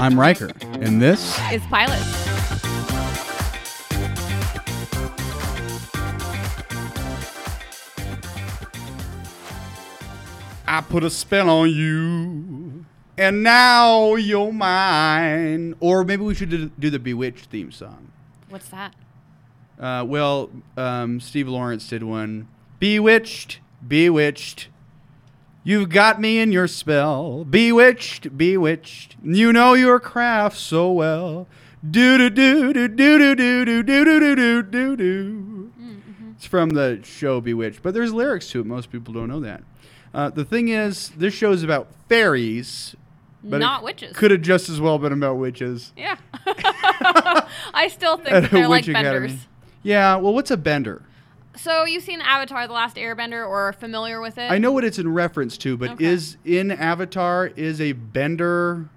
I'm Riker, and this is Pilot. I put a spell on you, and now you're mine. Or maybe we should do- do the Bewitched theme song. What's that? Uh, well, um, Steve Lawrence did one. Bewitched, bewitched. You've got me in your spell. Bewitched, bewitched. You know your craft so well. Do do do do do do do do do do do do do. It's from the show Bewitched, but there's lyrics to it. Most people don't know that. Uh, the thing is, this show is about fairies, but Not witches. Could have just as well been about witches. Yeah. I still think that they're like witch academy. benders. Yeah. Well, what's a bender? So you've seen Avatar: The Last Airbender, or are familiar with it? I know what it's in reference to, but Okay. is in Avatar is a bender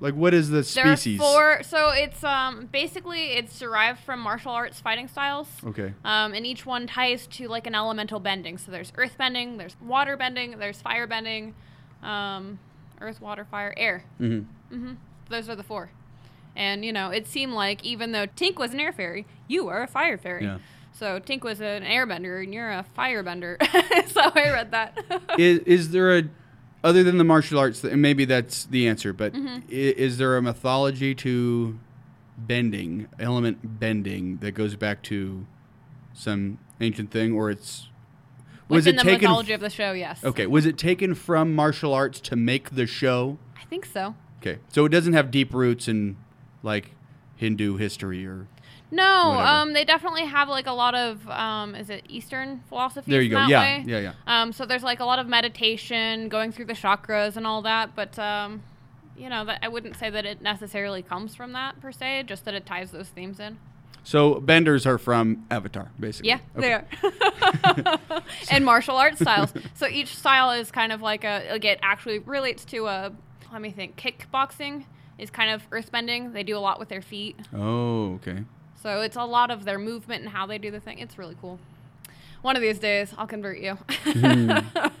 like what is the species? There are four. So it's um basically it's derived from martial arts fighting styles. Okay. Um, and each one ties to like an elemental bending. So there's earth bending, there's water bending, there's fire bending, um, earth, water, fire, air. hmm hmm Those are the four. And you know, it seemed like even though Tink was an air fairy, you were a fire fairy. Yeah. So Tink was an airbender and you're a firebender. so I read that. Is is there a other than the martial arts and maybe that's the answer, but Mm-hmm. is there a mythology to bending, element bending that goes back to some ancient thing or it's was Within it the taken mythology of the show, yes. Okay, was it taken from martial arts to make the show? I think so. Okay. So it doesn't have deep roots in like Hindu history or No, Whatever. um, they definitely have like a lot of um, is it Eastern philosophy? There you go. That Yeah, way? yeah, yeah. Um, so there's like a lot of meditation, going through the chakras and all that, but um, you know, that I wouldn't say that it necessarily comes from that per se, just that it ties those themes in. So benders are from Avatar, basically. Yeah, Okay. they are. and martial arts styles. So each style is kind of like a like it actually relates to a let me think. Kickboxing is kind of earthbending. They do a lot with their feet. Oh, okay. So it's a lot of their movement and how they do the thing. It's really cool. One of these days, I'll convert you. Mm-hmm.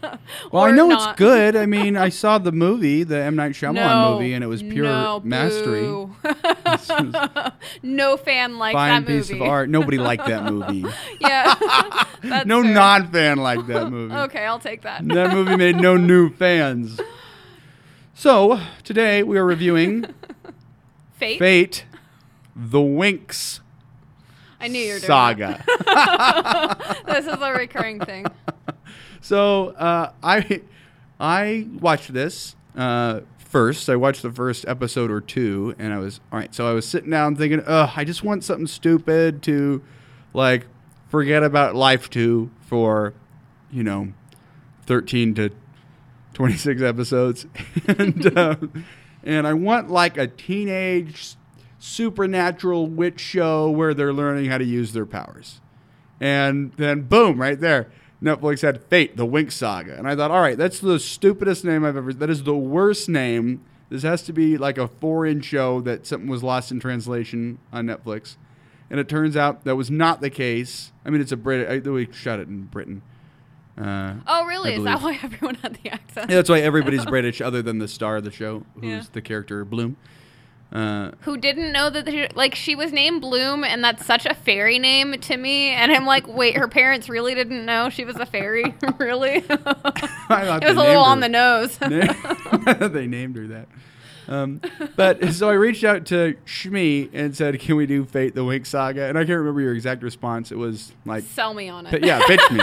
Well, I know not. it's good. I mean, I saw the movie, the M Night Shyamalan No, movie, and it was pure no, mastery. no fan liked Fine that piece movie. of art. Nobody liked that movie. Yeah. No non-fan liked that movie. Okay, I'll take that. That movie made no new fans. So today we are reviewing Fate. Fate, the Winx I knew you were doing saga. This is a recurring thing. So uh, I I watched this uh, first. I watched the first episode or two, and I was all right. So I was sitting down thinking, "Ugh, I just want something stupid to like forget about life to for you know thirteen to twenty six episodes, and uh, and I want like a teenage supernatural witch show where they're learning how to use their powers." And then boom, right there. Netflix had Fate, the Winx Saga. And I thought, all right, that's the stupidest name I've ever that is the worst name. This has to be like a foreign show that something was lost in translation on Netflix. And it turns out that was not the case. I mean, it's a Brit. I, we shot it in Britain. Uh, Oh, really? Is that why everyone had the accent? yeah, that's why everybody's British, other than the star of the show, who's Yeah. the character Bloom. Uh, Who didn't know that? She, like she was named Bloom, and that's such a fairy name to me. And I'm like, wait, her parents really didn't know she was a fairy, really? it was a little named on the nose. they named her that. Um, but so I reached out to Shmi and said, "Can we do Fate the Winx Saga?" And I can't remember your exact response. It was like, Sell me on it. "But yeah, pitch me."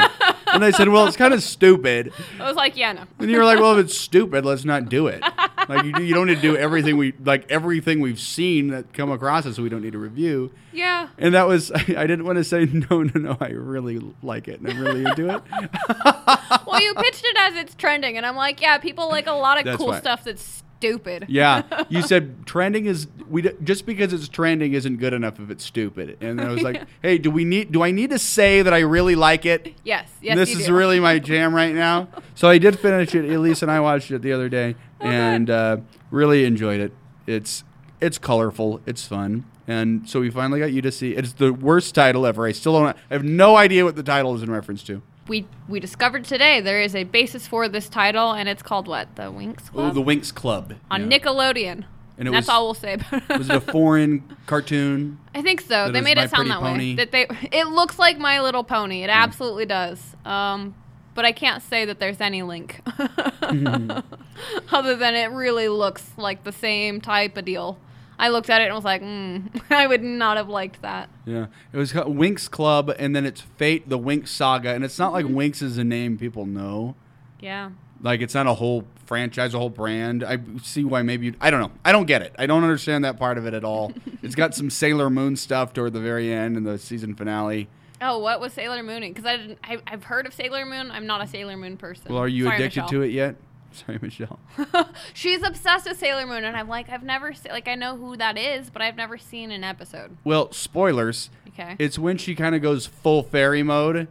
and I said, "Well, it's kind of stupid." I was like, yeah, no. And you were like, "Well, if it's stupid, let's not do it." Like you, you don't need to do everything we like everything we've seen that come across us. We don't need to review. Yeah. And that was I, I didn't want to say no, no, no. I really like it and I'm really into it. Well, you pitched it as it's trending, and I'm like, yeah, people like a lot of That's cool why. stuff that's stupid. Yeah, you said trending is we d- just because it's trending isn't good enough if it's stupid. And I was like, Yeah. hey, do we need? Do I need to say that I really like it? Yes. Yes. this is do. really my jam right now. So I did finish it. Elise and I watched it the other day Oh, and uh, really enjoyed it. It's it's colorful. It's fun. And so we finally got you to see. It's the worst title ever. I still don't. I have no idea what the title is in reference to. We we discovered today there is a basis for this title, and it's called what? The Winx Oh, Club the Winx Club on Yeah. Nickelodeon. And it That's was all we'll say about it. was it a foreign cartoon? I think so. They made it sound that Pony? way. That they it looks like My Little Pony. It absolutely does. Um, but I can't say that there's any link, other than it really looks like the same type of deal. I looked at it and was like, mm, I would not have liked that. Yeah, it was Winx Club, and then it's Fate: The Winx Saga, and it's not like Mm-hmm. Winx is a name people know. Yeah. Like it's not a whole franchise, a whole brand. I see why maybe you, I don't know. I don't get it. I don't understand that part of it at all. it's got some Sailor Moon stuff toward the very end in the season finale. Oh, what was Sailor Moon? Because I didn't. I, I've heard of Sailor Moon. I'm not a Sailor Moon person. Well, are you Sorry, addicted to it yet? Sorry, Michelle. She's obsessed with Sailor Moon, and I'm like, I've never se- like I know who that is, but I've never seen an episode. Well, spoilers. Okay. It's when she kind of goes full fairy mode,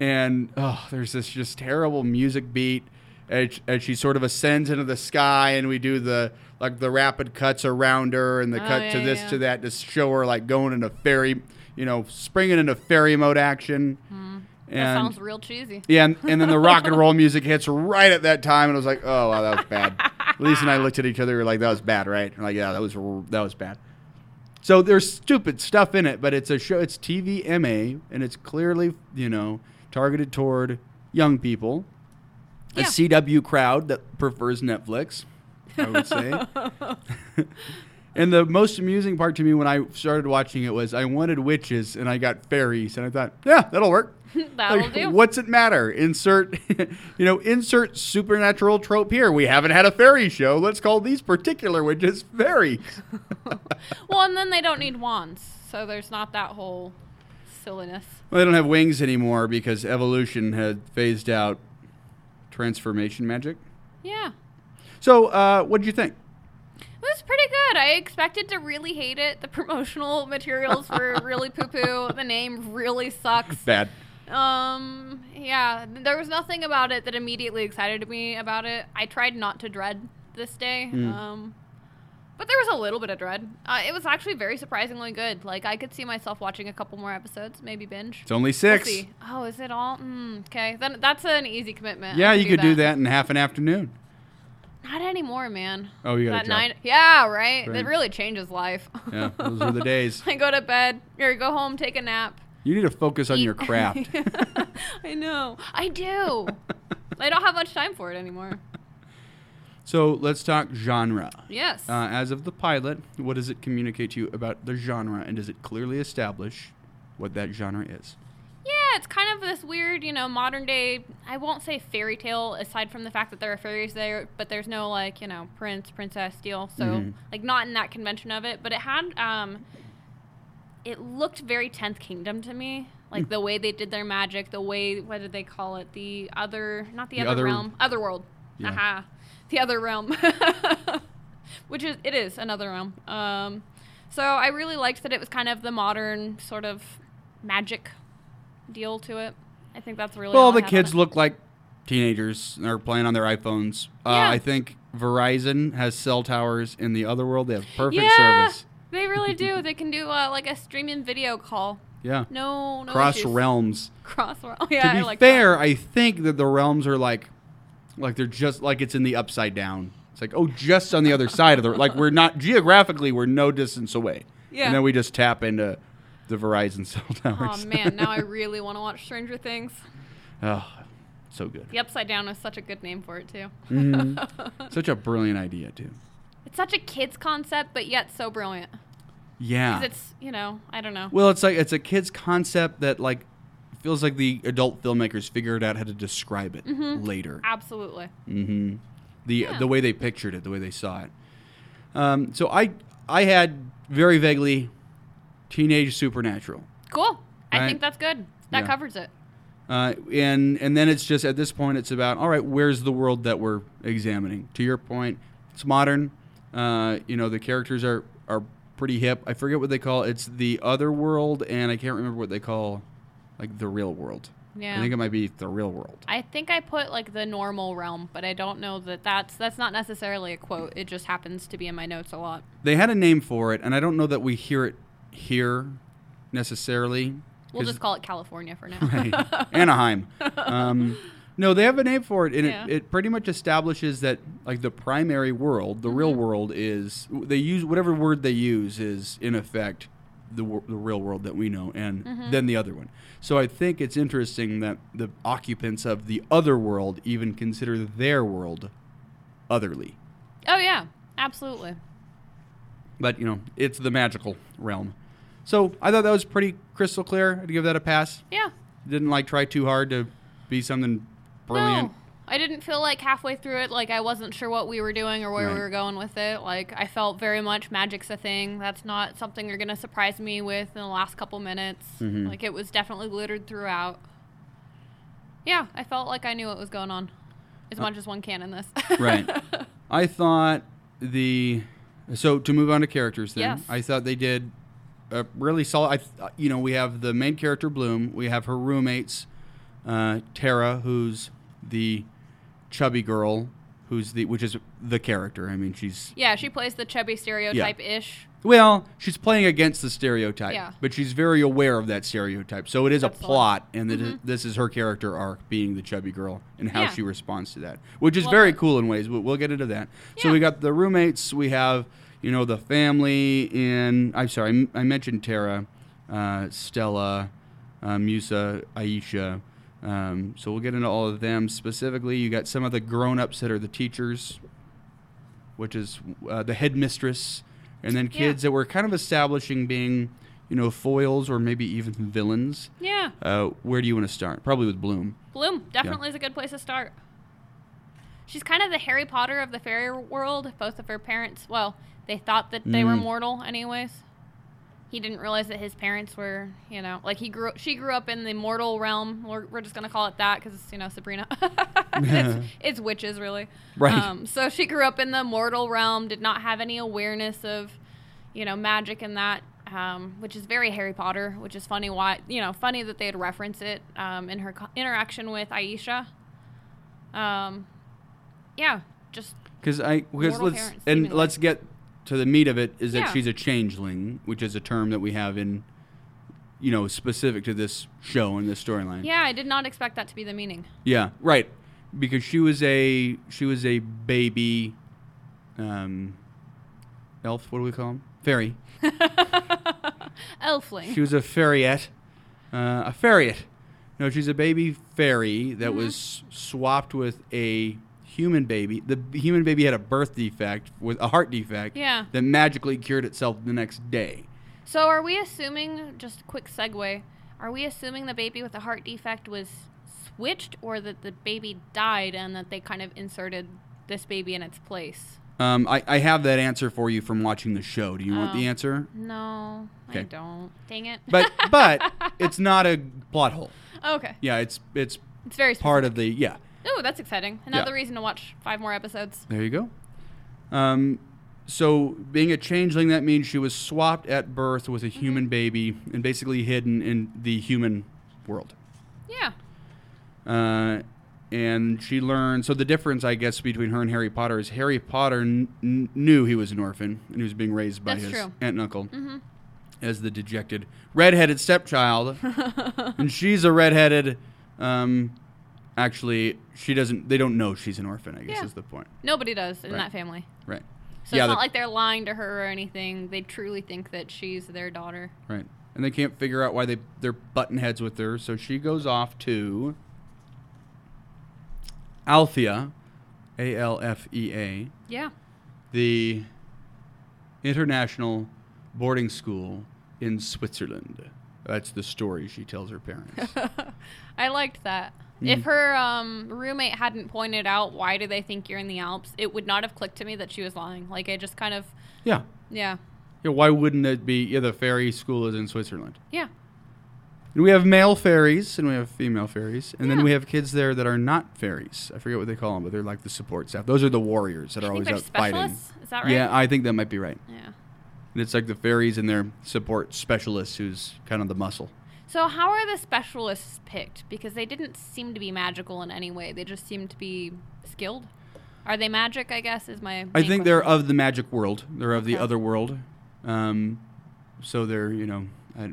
and oh, there's this just terrible music beat, and, and she sort of ascends into the sky, and we do the like the rapid cuts around her, and the Oh, cut yeah, to this yeah. to that to show her like going into fairy, you know, springing into fairy mode action. Hmm. That sounds real cheesy. yeah, and, and then the rock and roll music hits right at that time, and I was like, oh wow, that was bad. Lisa and I looked at each other, we were like, that was bad, right? We're like, yeah, that was that was bad. So there's stupid stuff in it, but it's a show. It's TVMA, and it's clearly you know targeted toward young people, a CW crowd that prefers Netflix. I would say. and the most amusing part to me when I started watching it was I wanted witches and I got fairies, and I thought, yeah, that'll work. That'll Like, do. What's it matter? Insert, you know, insert supernatural trope here. We haven't had a fairy show. Let's call these particular witches fairies. Well, and then they don't need wands, so there's not that whole silliness. Well, they don't have wings anymore because evolution had phased out transformation magic. Yeah. So, uh, what did you think? It was pretty good. I expected to really hate it. The promotional materials were really poo poo. The name really sucks. Bad. Um, yeah, there was nothing about it that immediately excited me about it. I tried not to dread this day. Mm. Um, but there was a little bit of dread. Uh, it was actually very surprisingly good. Like I could see myself watching a couple more episodes, maybe binge. It's only We'll six. Oh, is it all? Mm, okay, then that's an easy commitment. Yeah, you could do that in half an afternoon. Not anymore, man. Oh, you got a that job. nine. Yeah, right? Right. It really changes life. Yeah, those were the days. I go to bed or go home, take a nap. You need to focus on your craft. I know. I do. I don't have much time for it anymore. so let's talk genre. Yes. Uh, as of the pilot, what does it communicate to you about the genre, and does it clearly establish what that genre is? yeah, it's kind of this weird, you know, modern day. I won't say fairy tale, aside from the fact that there are fairies there, but there's no like, you know, prince, princess deal. So Mhm. like not in that convention of it. But it had, um, it looked very Tenth Kingdom to me. Like the way they did their magic, the way what did they call it? The other, not the, The other, other- realm, other world. Yeah. Aha, the other realm. Which is it is another realm. Um, so I really liked that it was kind of the modern sort of magic deal to it. I think that's really Well, the kids look like teenagers. They're playing on their iPhones. Uh, Yeah. I think Verizon has cell towers in the other world. They have perfect yeah, service. They really do. They can do uh, like a streaming video call. Yeah. No, no Cross issues. realms. Cross realm. Yeah, to I be like fair, I think that the realms are like, like they're just like it's in the upside down. It's like oh, just on the other side of the like we're not geographically we're no distance away. Yeah. And then we just tap into the Verizon cell that. towers. Oh man, now I really want to watch Stranger Things. oh, so good. The Upside Down is such a good name for it too. Mhm. Such a brilliant idea too. It's such a kids concept, but yet so brilliant. Yeah. 'Cause it's you know I don't know. Well, it's like it's a kid's concept that like feels like the adult filmmakers figured out how to describe it later. Absolutely. hmm The Yeah. the way they pictured it, the way they saw it. Um, so I I had very vaguely teenage supernatural, Cool. I Right. think that's good. That Yeah. covers it. uh, and and then it's just at this point it's about all right, where's the world that we're examining? To your point, it's modern. Uh, you know the characters are are pretty hip. I forget what they call it. It's the other world, and I can't remember what they call like the real world. Yeah. I think it might be the real world. I think I put like the normal realm, but I don't know that that's that's not necessarily a quote. It just happens to be in my notes a lot. They had a name for it, and I don't know that we hear it here necessarily. We'll just call it California for now. right. Anaheim. Um, No, they have a name for it, and Yeah. it, it pretty much establishes that like the primary world, the real Mhm. world, is they use whatever word they use is in effect the the real world that we know, and Mhm. then the other one. So I think it's interesting that the occupants of the other world even consider their world otherly. Oh yeah, absolutely. But you know, it's the magical realm. So I thought that was pretty crystal clear. I'd give that a pass. Yeah. Didn't like try too hard to be something brilliant. No, I didn't feel like halfway through it like I wasn't sure what we were doing or where Right. we were going with it. Like I felt very much magic's a thing. That's not something you're gonna surprise me with in the last couple minutes. Mhm. Like it was definitely littered throughout. Yeah, I felt like I knew what was going on, as Uh, much as one can in this. Right. I thought the so to move on to characters then. Yes. I thought they did a really solid. I th- you know we have the main character Bloom. We have her roommates, uh, Tara, who's the chubby girl, who's the which is the character. I mean she's yeah, she plays the chubby stereotype ish. well she's playing against the stereotype, Yeah. but she's very aware of that stereotype. So it is a Absolutely. plot, and Mhm. this is her character arc being the chubby girl and how Yeah. she responds to that, which is Love very it. cool in ways. But we'll get into that. So Yeah. we got the roommates. We have you know the family in. I'm sorry, I m- I mentioned Tara, uh, Stella, uh, Musa, Aisha. Um, so we'll get into all of them specifically. You got some of the grown-ups that are the teachers, which is uh, the headmistress, and then Yeah. kids that we're kind of establishing being, you know, foils or maybe even villains. Yeah, Uh, where do you want to start? Probably with Bloom. Bloom definitely is a good place to start. She's kind of the Harry Potter of the fairy world. Both of her parents, well, they thought that they were Mm. mortal, anyways. He didn't realize that his parents were, you know, like he grew. She grew up in the mortal realm. We're, we're just gonna call it that because you know Sabrina. it's, it's witches, really. Right. Um, so she grew up in the mortal realm. Did not have any awareness of, you know, magic and that. Um, which is very Harry Potter, which is funny. Why you know, funny that they'd reference it um, in her co- interaction with Aisha. Um, yeah, just Because I because let's and let's get to the meat of it is that Yeah. she's a changeling, which is a term that we have in, you know, specific to this show and this storyline. yeah. I did not expect that to be the meaning. Yeah, right. Because she was a she was a baby, um, elf. What do we call him? Fairy. Elfling. She was a fairyette. Uh, a fairyette. No, she's a baby fairy that Mhm. was swapped with a human baby. The human baby had a birth defect with a heart defect yeah. that magically cured itself the next day. So are we assuming? Just a quick segue. Are we assuming the baby with the heart defect was switched, or that the baby died and that they kind of inserted this baby in its place? Um, I, I have that answer for you from watching the show. Do you want the Oh. answer? No, I don't. Dang it. But but it's not a plot hole. okay. Yeah, it's it's It's very part of the yeah. Oh, that's exciting. Another reason to watch five more episodes. There you go. Um, so being a changeling, that means she was swapped at birth with a Mm-hmm. human baby and basically hidden in the human world. Yeah. Uh, and she learned. So the difference, I guess, between her and Harry Potter is Harry Potter kn- knew he was an orphan and he was being raised by That's his true. aunt and uncle Mm-hmm. as the dejected redheaded stepchild, and she's a redheaded. Um, actually, she doesn't. They don't know she's an orphan. I guess Yeah. is the point. Nobody does in Right. that family. Right. So it's the- not like they're lying to her or anything. They truly think that she's their daughter. Right. And they can't figure out why they they're button heads with her, so she goes off to Alfea, A L F E A, Yeah. the international boarding school in Switzerland. That's the story she tells her parents. I liked that. If her um, roommate hadn't pointed out why do they think you're in the Alps, it would not have clicked to me that she was lying. Like I just kind of, yeah. yeah, Yeah, why wouldn't it be yeah, the fairy school is in Switzerland? yeah, And we have male fairies and we have female fairies, and then we have kids there that are not fairies. I forget what they call them, but they're like the support staff. Those are the warriors that are I think always they're out fighting. specialists. Is that right? Yeah, I think that might be right. yeah. And it's like the fairies and their support specialists, who's kind of the muscle. So how are the specialists picked? Because they didn't seem to be magical in any way. They just seemed to be skilled. Are they magic? I guess is my. I think they're of the magic world. They're of the other world. Um, so they're you know, I,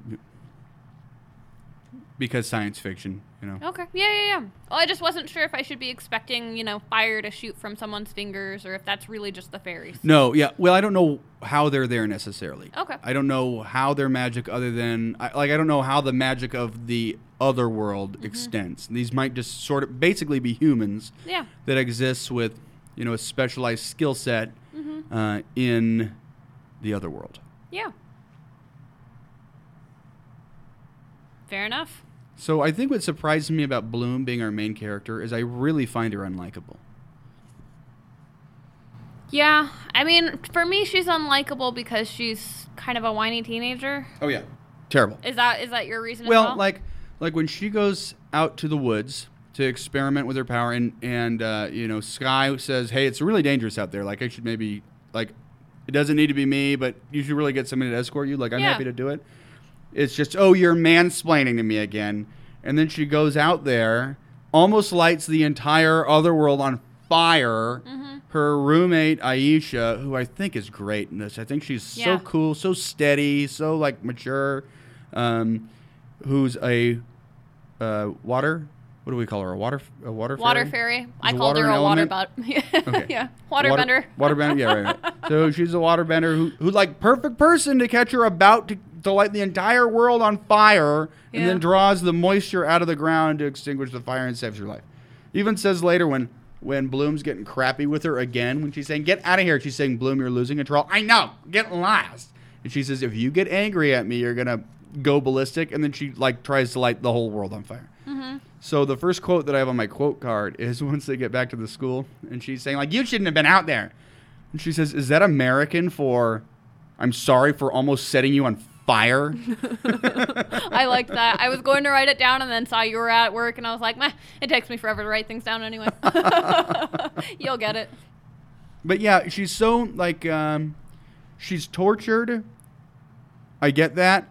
because science fiction, You know. Okay. Yeah, yeah, yeah. Well, I just wasn't sure if I should be expecting, you know, fire to shoot from someone's fingers or if that's really just the fairies. No, yeah. Well, I don't know how they're there necessarily. Okay. I don't know how their magic, other than I, like I don't know how the magic of the other world Mm-hmm. extends. These might just sort of basically be humans Yeah. that exists with you know a specialized skill set Mm-hmm. uh, in the other world. Yeah. Fair enough. So I think what surprises me about Bloom being our main character is I really find her unlikable. Yeah. I mean, for me, she's unlikable because she's kind of a whiny teenager. Oh yeah, terrible. Is that is that your reason? as Well, well? like like when she goes out to the woods to experiment with her power, and and uh, you know Sky says, "Hey, it's really dangerous out there. Like I should maybe like it doesn't need to be me, but you should really get somebody to escort you. Like I'm Yeah. happy to do it." It's just, oh, you're mansplaining to me again, and then she goes out there, almost lights the entire other world on fire. Mm-hmm. Her roommate Aisha, who I think is great in this, I think she's so cool, so steady, so like mature. Um, who's a uh, water? What do we call her? A water? A water? water fairy? fairy. I called her a water element? butt. Okay. yeah. Waterbender. Water, waterbender. Yeah, right, right. so she's a waterbender who, who like perfect person to catch her about to, to light the entire world on fire, and then draws the moisture out of the ground to extinguish the fire and saves your life. Even says later when when Bloom's getting crappy with her again, when she's saying "Get out of here," she's saying, "Bloom, you're losing control." I know. Get lost. And she says, "If you get angry at me, you're gonna go ballistic." And then she like tries to light the whole world on fire. Mm-hmm. So the first quote that I have on my quote card is once they get back to the school, and she's saying like, "You shouldn't have been out there," and she says, "Is that American for, I'm sorry for almost setting you on fire?" I liked that. I was going to write it down and then saw you were at work and I was like, meh, it takes me forever to write things down anyway. You'll get it. but yeah, she's so like, um, she's tortured. I get that,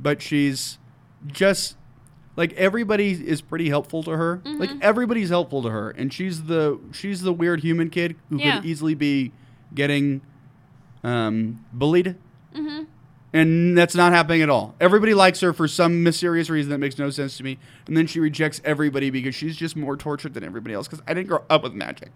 but she's just like everybody is pretty helpful to her. Like Mm-hmm. everybody's helpful to her, and she's the she's the weird human kid who Yeah. could easily be getting um, bullied. hmm And that's not happening at all. Everybody likes her for some mysterious reason that makes no sense to me. And then she rejects everybody because she's just more tortured than everybody else. Because I didn't grow up with magic.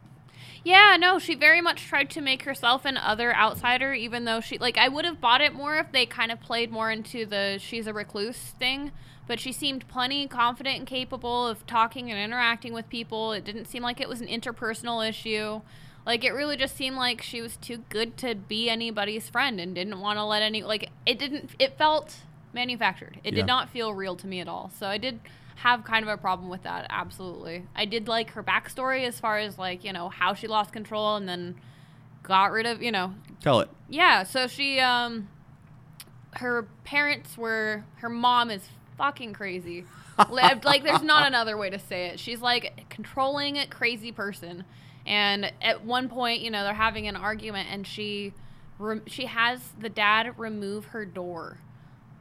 Yeah, no, she very much tried to make herself an other outsider, even though she, like, I would have bought it more if they kind of played more into the she's a recluse thing. But she seemed plenty confident and capable of talking and interacting with people. It didn't seem like it was an interpersonal issue. Like, it really just seemed like she was too good to be anybody's friend and didn't want to let any, like, it didn't, it felt manufactured. It Yeah. did not feel real to me at all. So I did have kind of a problem with that, absolutely. I did like her backstory as far as, like, you know, how she lost control and then got rid of, you know, Tell it. yeah, so she um her parents were her mom is fucking crazy. Li- like there's not another way to say it. She's like a controlling crazy person. And at one point, you know, they're having an argument and she rem- she has the dad remove her door.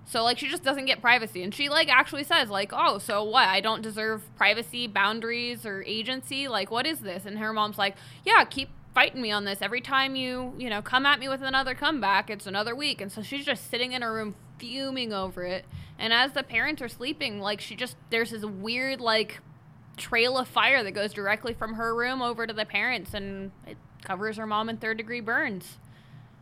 So like she just doesn't get privacy and she like actually says like, "Oh, so what? I don't deserve privacy, boundaries or agency? Like what is this?" And her mom's like, "Yeah, keep fighting me on this. Every time you, you know, come at me with another comeback, it's another week." And so she's just sitting in her room fuming over it. And as the parents are sleeping, like she just there's this weird like trail of fire that goes directly from her room over to the parents and it covers her mom in third degree burns.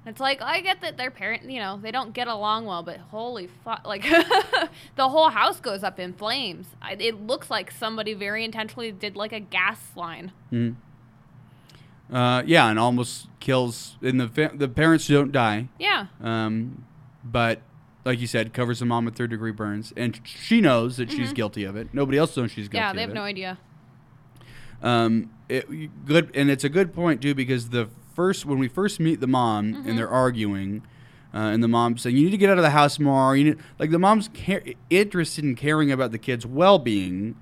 It's like I get that their parent, you know, they don't get along well, but holy fuck, like the whole house goes up in flames. I, it looks like somebody very intentionally did like a gas line. Mhm. Uh, yeah, and almost kills. And the fa- the parents don't die, Yeah, um, but like you said, covers the mom with third degree burns, and she knows that she's guilty of it. Nobody else knows she's guilty. Mm-hmm. yeah, they have no idea. Um, it, good, and it's a good point too because the first when we first meet the mom Mm-hmm. and they're arguing, uh, and the mom saying you need to get out of the house more. You need like the mom's care, interested in caring about the kid's well being,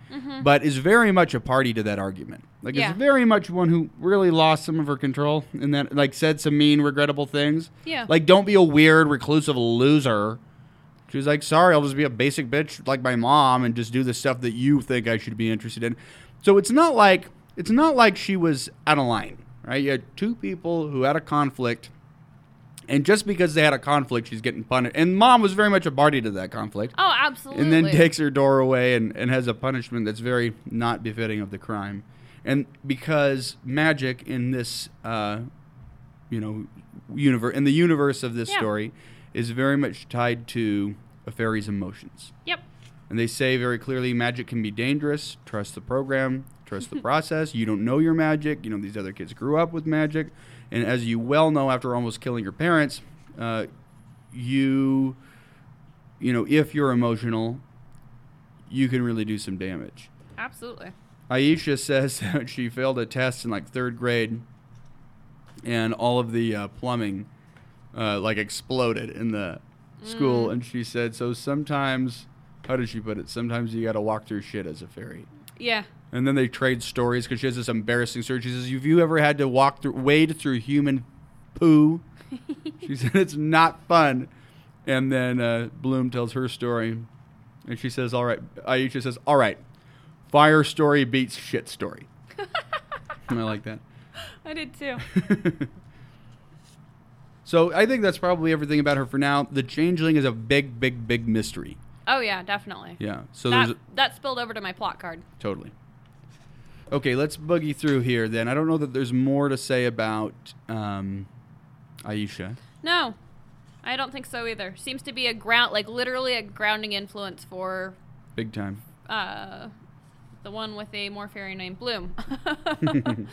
but is very much a party to that argument. Like Mm-hmm. Yeah. is very much one who really lost some of her control and that like said some mean, regrettable things. Yeah. Like don't be a weird, reclusive loser. She was like, sorry, I'll just be a basic bitch like my mom and just do the stuff that you think I should be interested in. So it's not like it's not like she was out of line, right? You had two people who had a conflict And just because they had a conflict, she's getting punished. And mom was very much a party to that conflict. Oh, absolutely. and then takes her door away and, and has a punishment that's very not befitting of the crime. And because magic in this, uh, you know, universe in the universe of this Yeah. story is very much tied to a fairy's emotions. Yep. And they say very clearly magic can be dangerous. Trust the program, trust the process. You don't know your magic. You know, these other kids grew up with magic. And as you well know, after almost killing your parents, uh, you, you know, if you're emotional, you can really do some damage. Absolutely. Aisha says that she failed a test in like third grade, and all of the uh, plumbing uh, like exploded in the school. And she said, so sometimes, how did she put it? Sometimes you got to walk through shit as a fairy. Yeah. And then they trade stories because she has this embarrassing story. She says, "Have you ever had to walk through, wade through human poo?" she said, "It's not fun." And then uh, Bloom tells her story, and she says, "All right." Aisha says, "All right, fire story beats shit story." I like that. I did too. So I think that's probably everything about her for now. The changeling is a big, big, big mystery. Oh yeah, definitely. Yeah. So that, that spilled over to my plot card. Totally. Okay, let's boogie through here then. I don't know that there's more to say about um, Aisha. No, I don't think so either. Seems to be a ground, like literally a grounding influence for Big time. uh, the one with a more fairy named Bloom.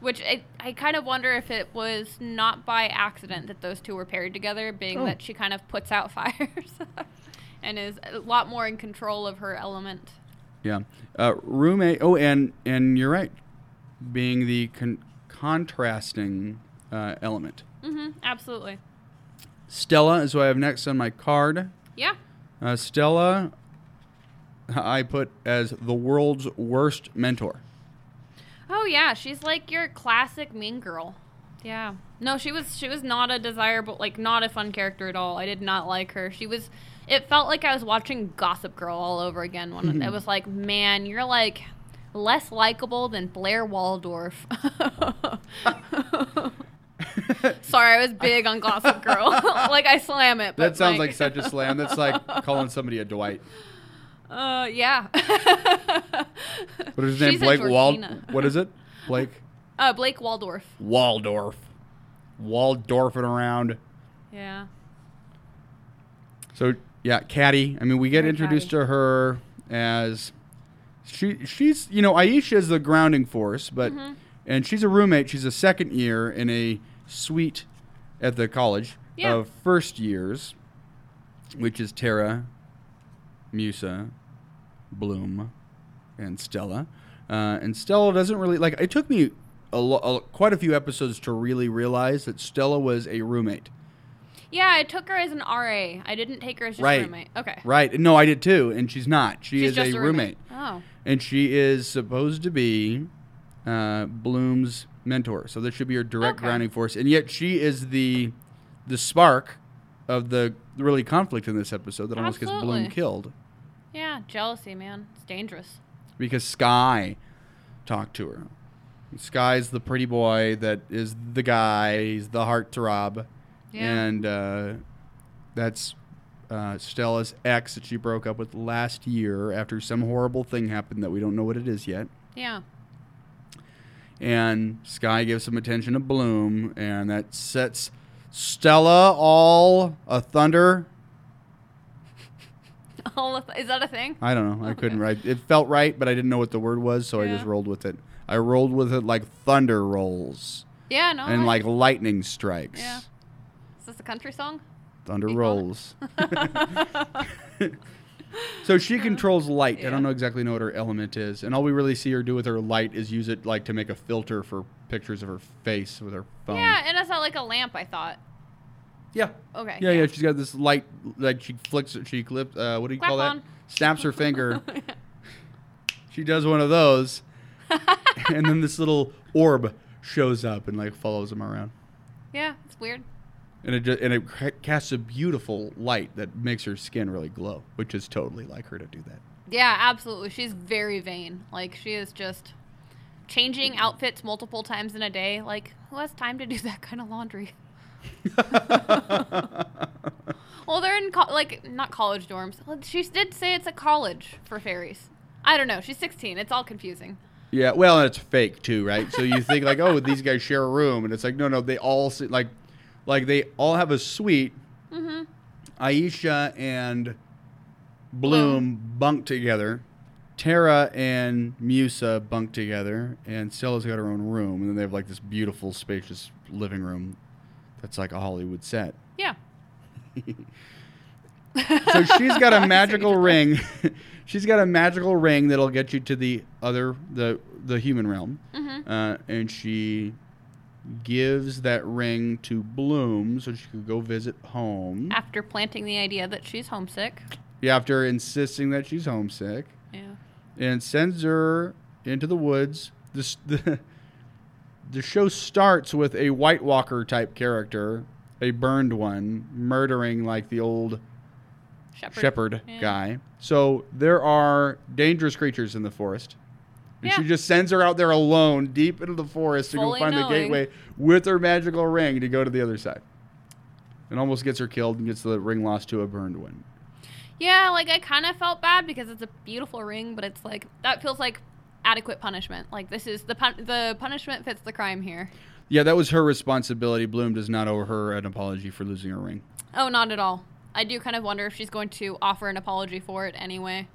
Which I, I kind of wonder if it was not by accident that those two were paired together, being Oh. that she kind of puts out fires and is a lot more in control of her element. Yeah. Uh, roommate. Oh, and and you're right. Being the con- contrasting uh, element. hmm absolutely. Stella is who I have next on my card. Yeah. Uh, Stella, I put as the world's worst mentor. Oh yeah, she's like your classic mean girl. Yeah. No, she was she was not a desirable like not a fun character at all. I did not like her. She was it felt like I was watching Gossip Girl all over again when it was like, man, you're like less likable than Blair Waldorf. Sorry, I was big on Gossip Girl. like I slam it. But That sounds like such a slam. That's like calling somebody a Dwight. Uh, yeah. What is his name? She's Blake Wald. What is it? Blake Uh, Blake Waldorf. Waldorf. Waldorfing around. Yeah. So yeah, Caddy. I mean, we get Very introduced catty. to her as she she's you know Aisha is the grounding force, but Mm-hmm. and she's a roommate. She's a second year in a suite at the college Yeah. of first years, which is Tara, Musa, Bloom, and Stella. Uh, and Stella doesn't really like. It took me a, lo- a quite a few episodes to really realize that Stella was a roommate. Yeah, I took her as an RA. I didn't take her as just Right. a roommate. Okay. Right? No, I did too, and she's not. She She's is just a roommate. Oh. and she is supposed to be uh, Bloom's mentor. So this should be her direct Okay. grounding force, and yet she is the the spark of the really conflict in this episode that almost gets Bloom killed Yeah, jealousy, man. It's dangerous. because Sky talked to her. Sky's the pretty boy that is the guy. He's the heartthrob, Yeah. and uh, that's uh, Stella's ex that she broke up with last year after some horrible thing happened that we don't know what it is yet. Yeah. and Sky gives some attention to Bloom, and that sets Stella all a thunder. All of, is that a thing? I don't know. I couldn't write. It felt right, but I didn't know what the word was, so I just rolled with it. I rolled with it like thunder rolls Yeah, no. and I- like lightning strikes. Yeah. Is this a country song? Thunder rolls. so she controls light. I don't know exactly know what her element is, and all we really see her do with her light is use it like to make a filter for pictures of her face with her phone. Yeah, and it's not like a lamp. I thought. Yeah. Okay. Yeah, yeah, she's got this light, like she flicks it, she clips, uh, what do you Clap call that? on. Snaps her finger. she does one of those, and then this little orb shows up and like follows him around, yeah, it's weird. And it just, and it casts a beautiful light that makes her skin really glow, which is totally like her to do that. Yeah, absolutely. She's very vain. Like she is just changing outfits multiple times in a day. Like who has time to do that kind of laundry? Well, they're in co- like not college dorms. She did say it's a college for fairies. I don't know. She's 16. It's all confusing. Yeah, well, and it's fake too, right? So you think like, oh, these guys share a room, and it's like, no, no, they all sit like, like they all have a suite. Mm-hmm. Aisha and Bloom bunk together. Tara and Musa bunk together, and Stella's got her own room, and then they have like this beautiful, spacious living room that's like a Hollywood set. Yeah. So she's got a magical ring. she's got a magical ring that'll get you to the other the the human realm, Mm-hmm. uh, and she gives that ring to Bloom so she could go visit home. After planting the idea that she's homesick. Yeah, after insisting that she's homesick, Yeah. and sends her into the woods. This the the show starts with a White Walker type character, a burned one, murdering like the old Shepherd. shepherd Yeah. guy. So there are dangerous creatures in the forest. And she just sends her out there alone, deep into the forest to Fully go find the gateway with her magical ring to go to the other side. And almost gets her killed and gets the ring lost to a burned one. Yeah, like I kind of felt bad because it's a beautiful ring, but it's like that feels like adequate punishment. Like this is the pun- the punishment fits the crime here. Yeah, that was her responsibility. Bloom does not owe her an apology for losing her ring. Oh, not at all. I do kind of wonder if she's going to offer an apology for it anyway,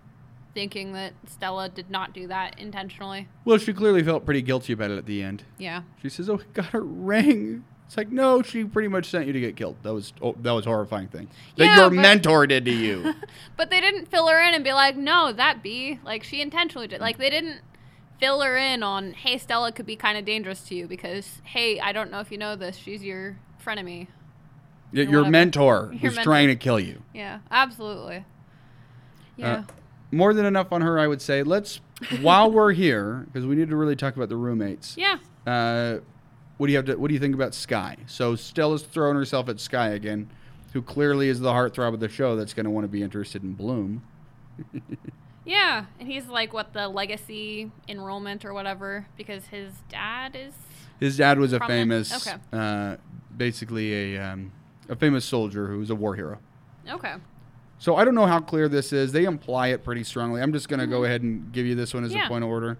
thinking that Stella did not do that intentionally. Well, she clearly felt pretty guilty about it at the end. Yeah. She says, "Oh, got her ring." It's like, no, she pretty much sent you to get killed. That was oh, that was a horrifying thing that Yeah, your but- mentor did to you. But they didn't fill her in and be like, no, that be like she intentionally did. Like they didn't fill her in on, hey, Stella could be kind of dangerous to you because, hey, I don't know if you know this, she's your frenemy. Y- your whatever. mentor Your was mentor. trying to kill you. Yeah, absolutely. Yeah. Uh, more than enough on her, I would say. Let's, while we're here, because we need to really talk about the roommates. yeah. Uh, what do you have to? What do you think about Sky? So Stella's throwing herself at Sky again, who clearly is the heartthrob of the show. That's going to want to be interested in Bloom. Yeah. And he's like, what, the legacy enrollment or whatever because his dad is. His dad was a Prominent? famous, Okay. uh, basically a um, a famous soldier who was a war hero. Okay. So I don't know how clear this is. They imply it pretty strongly. I'm just going to go ahead and give you this one as Mm-hmm. Yeah. a point of order.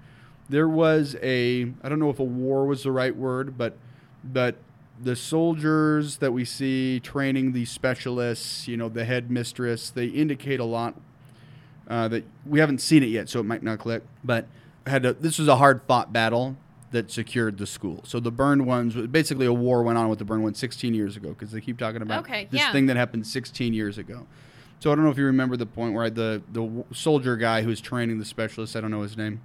There was a I don't know if a war was the right word, but but the soldiers that we see training the specialists, you know, the headmistress, they indicate a lot uh, that we haven't seen it yet, so it might not click. But had this was a hard fought battle that secured the school. So the burned ones, basically a war went on with the burned ones 16 years ago because they keep talking about Okay, this yeah. thing that happened 16 years ago. So I don't know if you remember the point where the the soldier guy who's training the specialist, I don't know his name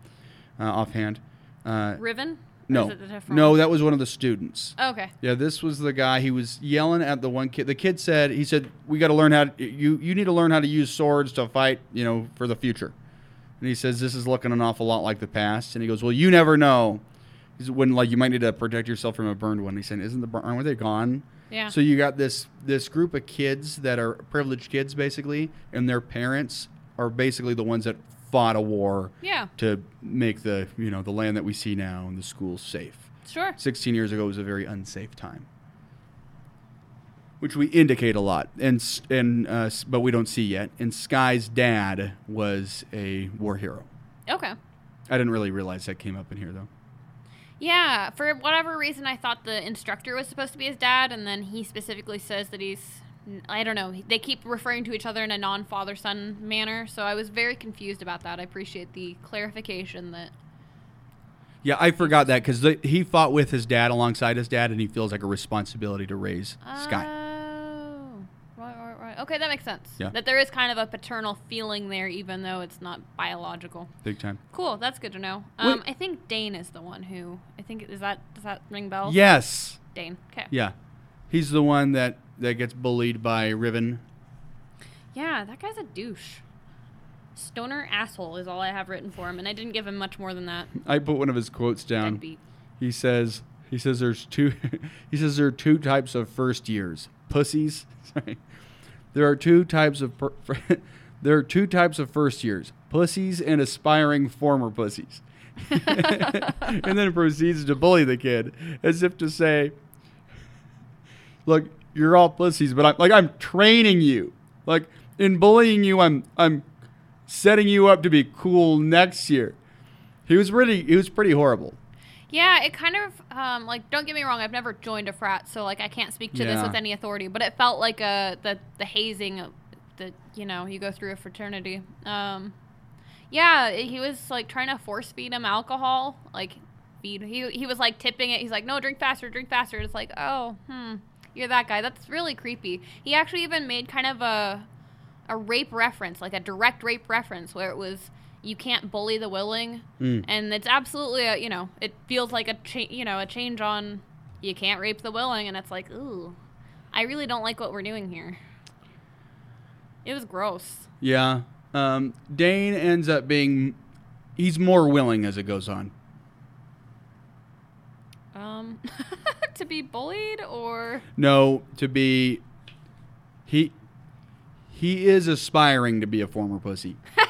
uh, offhand. Uh, Riven? No, is it a different no, that was one of the students. Okay. Yeah, this was the guy. He was yelling at the one kid. The kid said, "He said we got to learn how. To, you you need to learn how to use swords to fight. You know, for the future." And he says, "This is looking an awful lot like the past." And he goes, "Well, you never know. He's when like you might need to protect yourself from a burned one." He said, "Isn't the burn? Aren't they gone?" Yeah. So you got this this group of kids that are privileged kids basically, and their parents are basically the ones that fought a war yeah. to make the you know the land that we see now and the schools safe. Sure. 16 years ago was a very unsafe time, which we indicate a lot, and and uh, but we don't see yet. And Sky's dad was a war hero. Okay. I didn't really realize that came up in here though. Yeah, for whatever reason, I thought the instructor was supposed to be his dad, and then he specifically says that he's. I don't know. They keep referring to each other in a non father son manner, so I was very confused about that. I appreciate the clarification that. Yeah, I forgot that because he fought with his dad alongside his dad, and he feels like a responsibility to raise Sky. Oh, right, right, right. Okay, that makes sense. Yeah. That there is kind of a paternal feeling there, even though it's not biological. Big time. Cool, that's good to know. Wait. Um, I think Dane is the one who. I think is that does that ring bell? Yes. Dane. Okay. Yeah, he's the one that that gets bullied by Riven. Yeah, that guy's a douche. Stoner asshole is all I have written for him, and I didn't give him much more than that. I put one of his quotes down. Deadbeat. He says he says there's two he says there are two types of first years. Pussies. Sorry. There are two types of per, there are two types of first years. Pussies and aspiring former pussies. and then proceeds to bully the kid as if to say look, you're all pussies, but I'm like I'm training you. Like in bullying you, I'm I'm setting you up to be cool next year. He was really he was pretty horrible. Yeah, it kind of um, like don't get me wrong, I've never joined a frat, so like I can't speak to this with any authority. But it felt like a the the hazing that you know you go through a fraternity. Um, yeah, he was like trying to force feed him alcohol, like feed. He he was like tipping it. He's like, no, drink faster, drink faster. It's like, oh, hmm, you're that guy. That's really creepy. He actually even made kind of a a rape reference, like a direct rape reference, where it was you can't bully the willing, Mm. and it's absolutely a you know it feels like a cha- you know a change on you can't rape the willing, and it's like ooh, I really don't like what we're doing here. It was gross. Yeah. Um, Dane ends up being he's more willing as it goes on. Um, to be bullied or No, to be he he is aspiring to be a former pussy.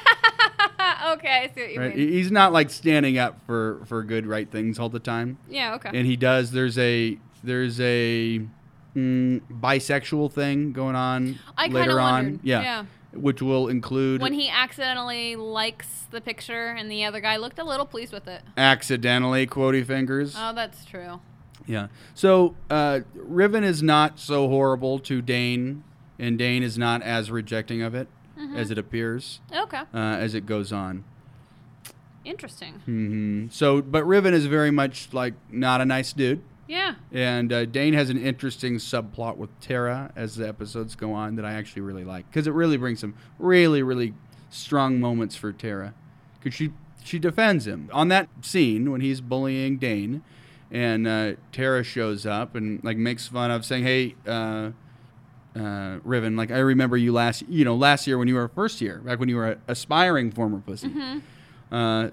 I see what you Right? mean. He's not like standing up for for good right things all the time. Yeah, okay. And he does there's a there's a mm, bisexual thing going on I later on. wondered. Yeah. yeah. Which will include When he accidentally likes the picture and the other guy looked a little pleased with it. accidentally quotey fingers. Oh, that's true. Yeah. So uh, Riven is not so horrible to Dane, and Dane is not as rejecting of it Mm-hmm. as it appears Okay. uh, as it goes on. Interesting. hmm So, but Riven is very much like not a nice dude, Yeah. and uh, Dane has an interesting subplot with Terra as the episodes go on that I actually really like because it really brings some really really strong moments for Terra because she she defends him on that scene when he's bullying Dane, and uh, Terra shows up and like makes fun of saying, "Hey." Uh, uh, Riven, like I remember you last, you know, last year when you were first year, back when you were a aspiring former pussy. Uh,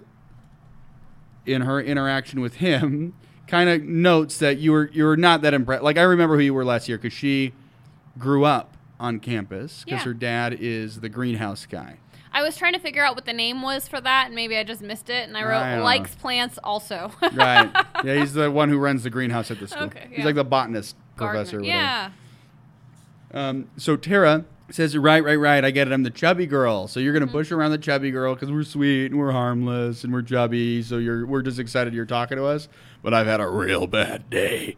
in her interaction with him, kind of notes that you were you were not that impressed. Like I remember who you were last year because she grew up on campus because Yeah. her dad is the greenhouse guy. I was trying to figure out what the name was for that, and maybe I just missed it. And I wrote I likes plants also. Right? yeah, he's the one who runs the greenhouse at the school. Okay, He's like the botanist Gardener. professor. Yeah. Um, so Terra says, "Right, right, right. I get it. I'm the chubby girl. So you're Mm-hmm. gonna push around the chubby girl because we're sweet and we're harmless and we're chubby. So you're we're just excited you're talking to us. But I've had a real bad day."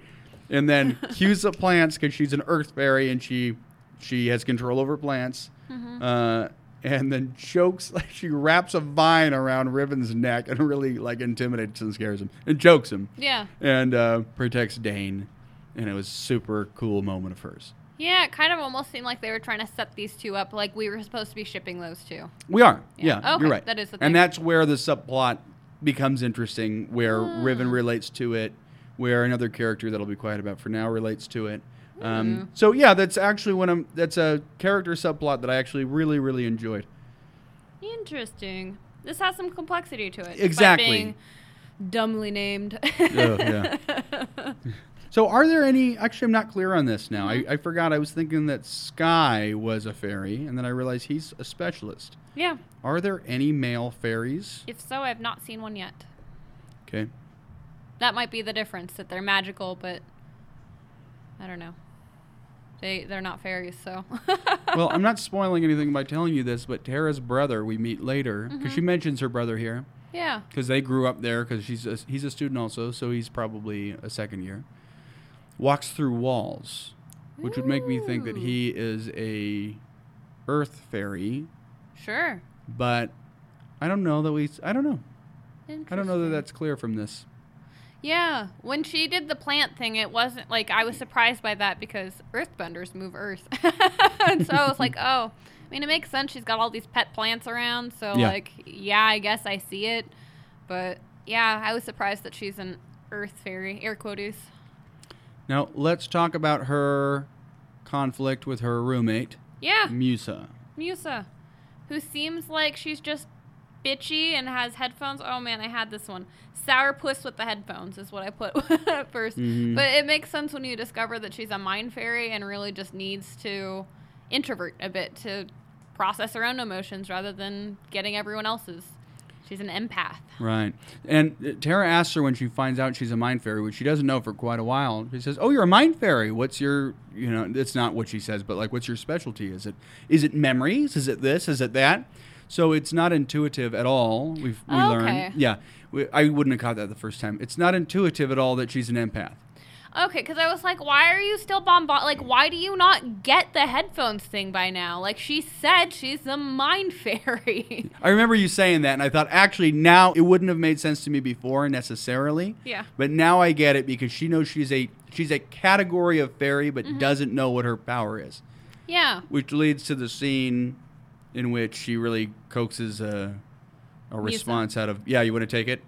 And then cues the plants because she's an earth fairy and she she has control over plants. Mm-hmm. Uh, and then chokes like she wraps a vine around Riven's neck and really like intimidates and scares him and chokes him Yeah. and uh, protects Dane. And it was super cool moment of hers. Yeah, it kind of almost seemed like they were trying to set these two up like we were supposed to be shipping those two. We are. Yeah. Yeah, Okay, you're right. that is the thing. and that's where the subplot becomes interesting, where Hmm. Riven relates to it, where another character that'll be quiet about for now relates to it. Um, so yeah, that's actually when I'm. That's a character subplot that I actually really, really enjoyed. Interesting. This has some complexity to it. Exactly. being dumbly named. yeah. So are there any? Actually, I'm not clear on this now. Mm-hmm. I, I forgot. I was thinking that Sky was a fairy, and then I realized he's a specialist. yeah. Are there any male fairies? If so, I've not seen one yet. Okay. That might be the difference that they're magical, but I don't know. They they're not fairies, so. well, I'm not spoiling anything by telling you this, but Terra's brother we meet later because she mentions her brother here yeah. because they grew up there because she's a, he's a student also, so he's probably a second year. Walks through walls, which would make me think that he is a earth fairy, Sure. but I don't know that we. I don't know. I don't know that that's clear from this. Yeah, when she did the plant thing, it wasn't like I was surprised by that because Earthbenders move Earth, and so I was like, oh, I mean, it makes sense. She's got all these pet plants around, so Yeah. like, yeah, I guess I see it, but yeah, I was surprised that she's an Earth fairy. Air quotes. Now let's talk about her conflict with her roommate, Yeah, Musa. Musa, who seems like she's just bitchy and has headphones. Oh man, I had this one. Sourpuss with the headphones is what I put at 1st Mhm. But it makes sense when you discover that she's a mind fairy and really just needs to introvert a bit to process her own emotions rather than getting everyone else's. She's an empath. Right. And uh, Terra asks her when she finds out she's a mind fairy, which she doesn't know for quite a while. She says, "Oh, you're a mind fairy. What's your, you know, it's not what she says, but like what's your specialty? Is it is it memories? Is it this? Is it that?" So it's not intuitive at all. We've we Oh, learned. okay. Yeah. We, I wouldn't have caught that the first time. It's not intuitive at all that she's an empath. Okay, because I was like, why are you still bombard? Like, why do you not get the headphones thing by now? Like, she said she's a mind fairy. I remember you saying that, and I thought actually now it wouldn't have made sense to me before necessarily. Yeah. But now I get it because she knows she's a she's a category of fairy, but Mm-hmm. doesn't know what her power is, yeah. which leads to the scene in which she really coaxes a a response out of yeah. You want to take it?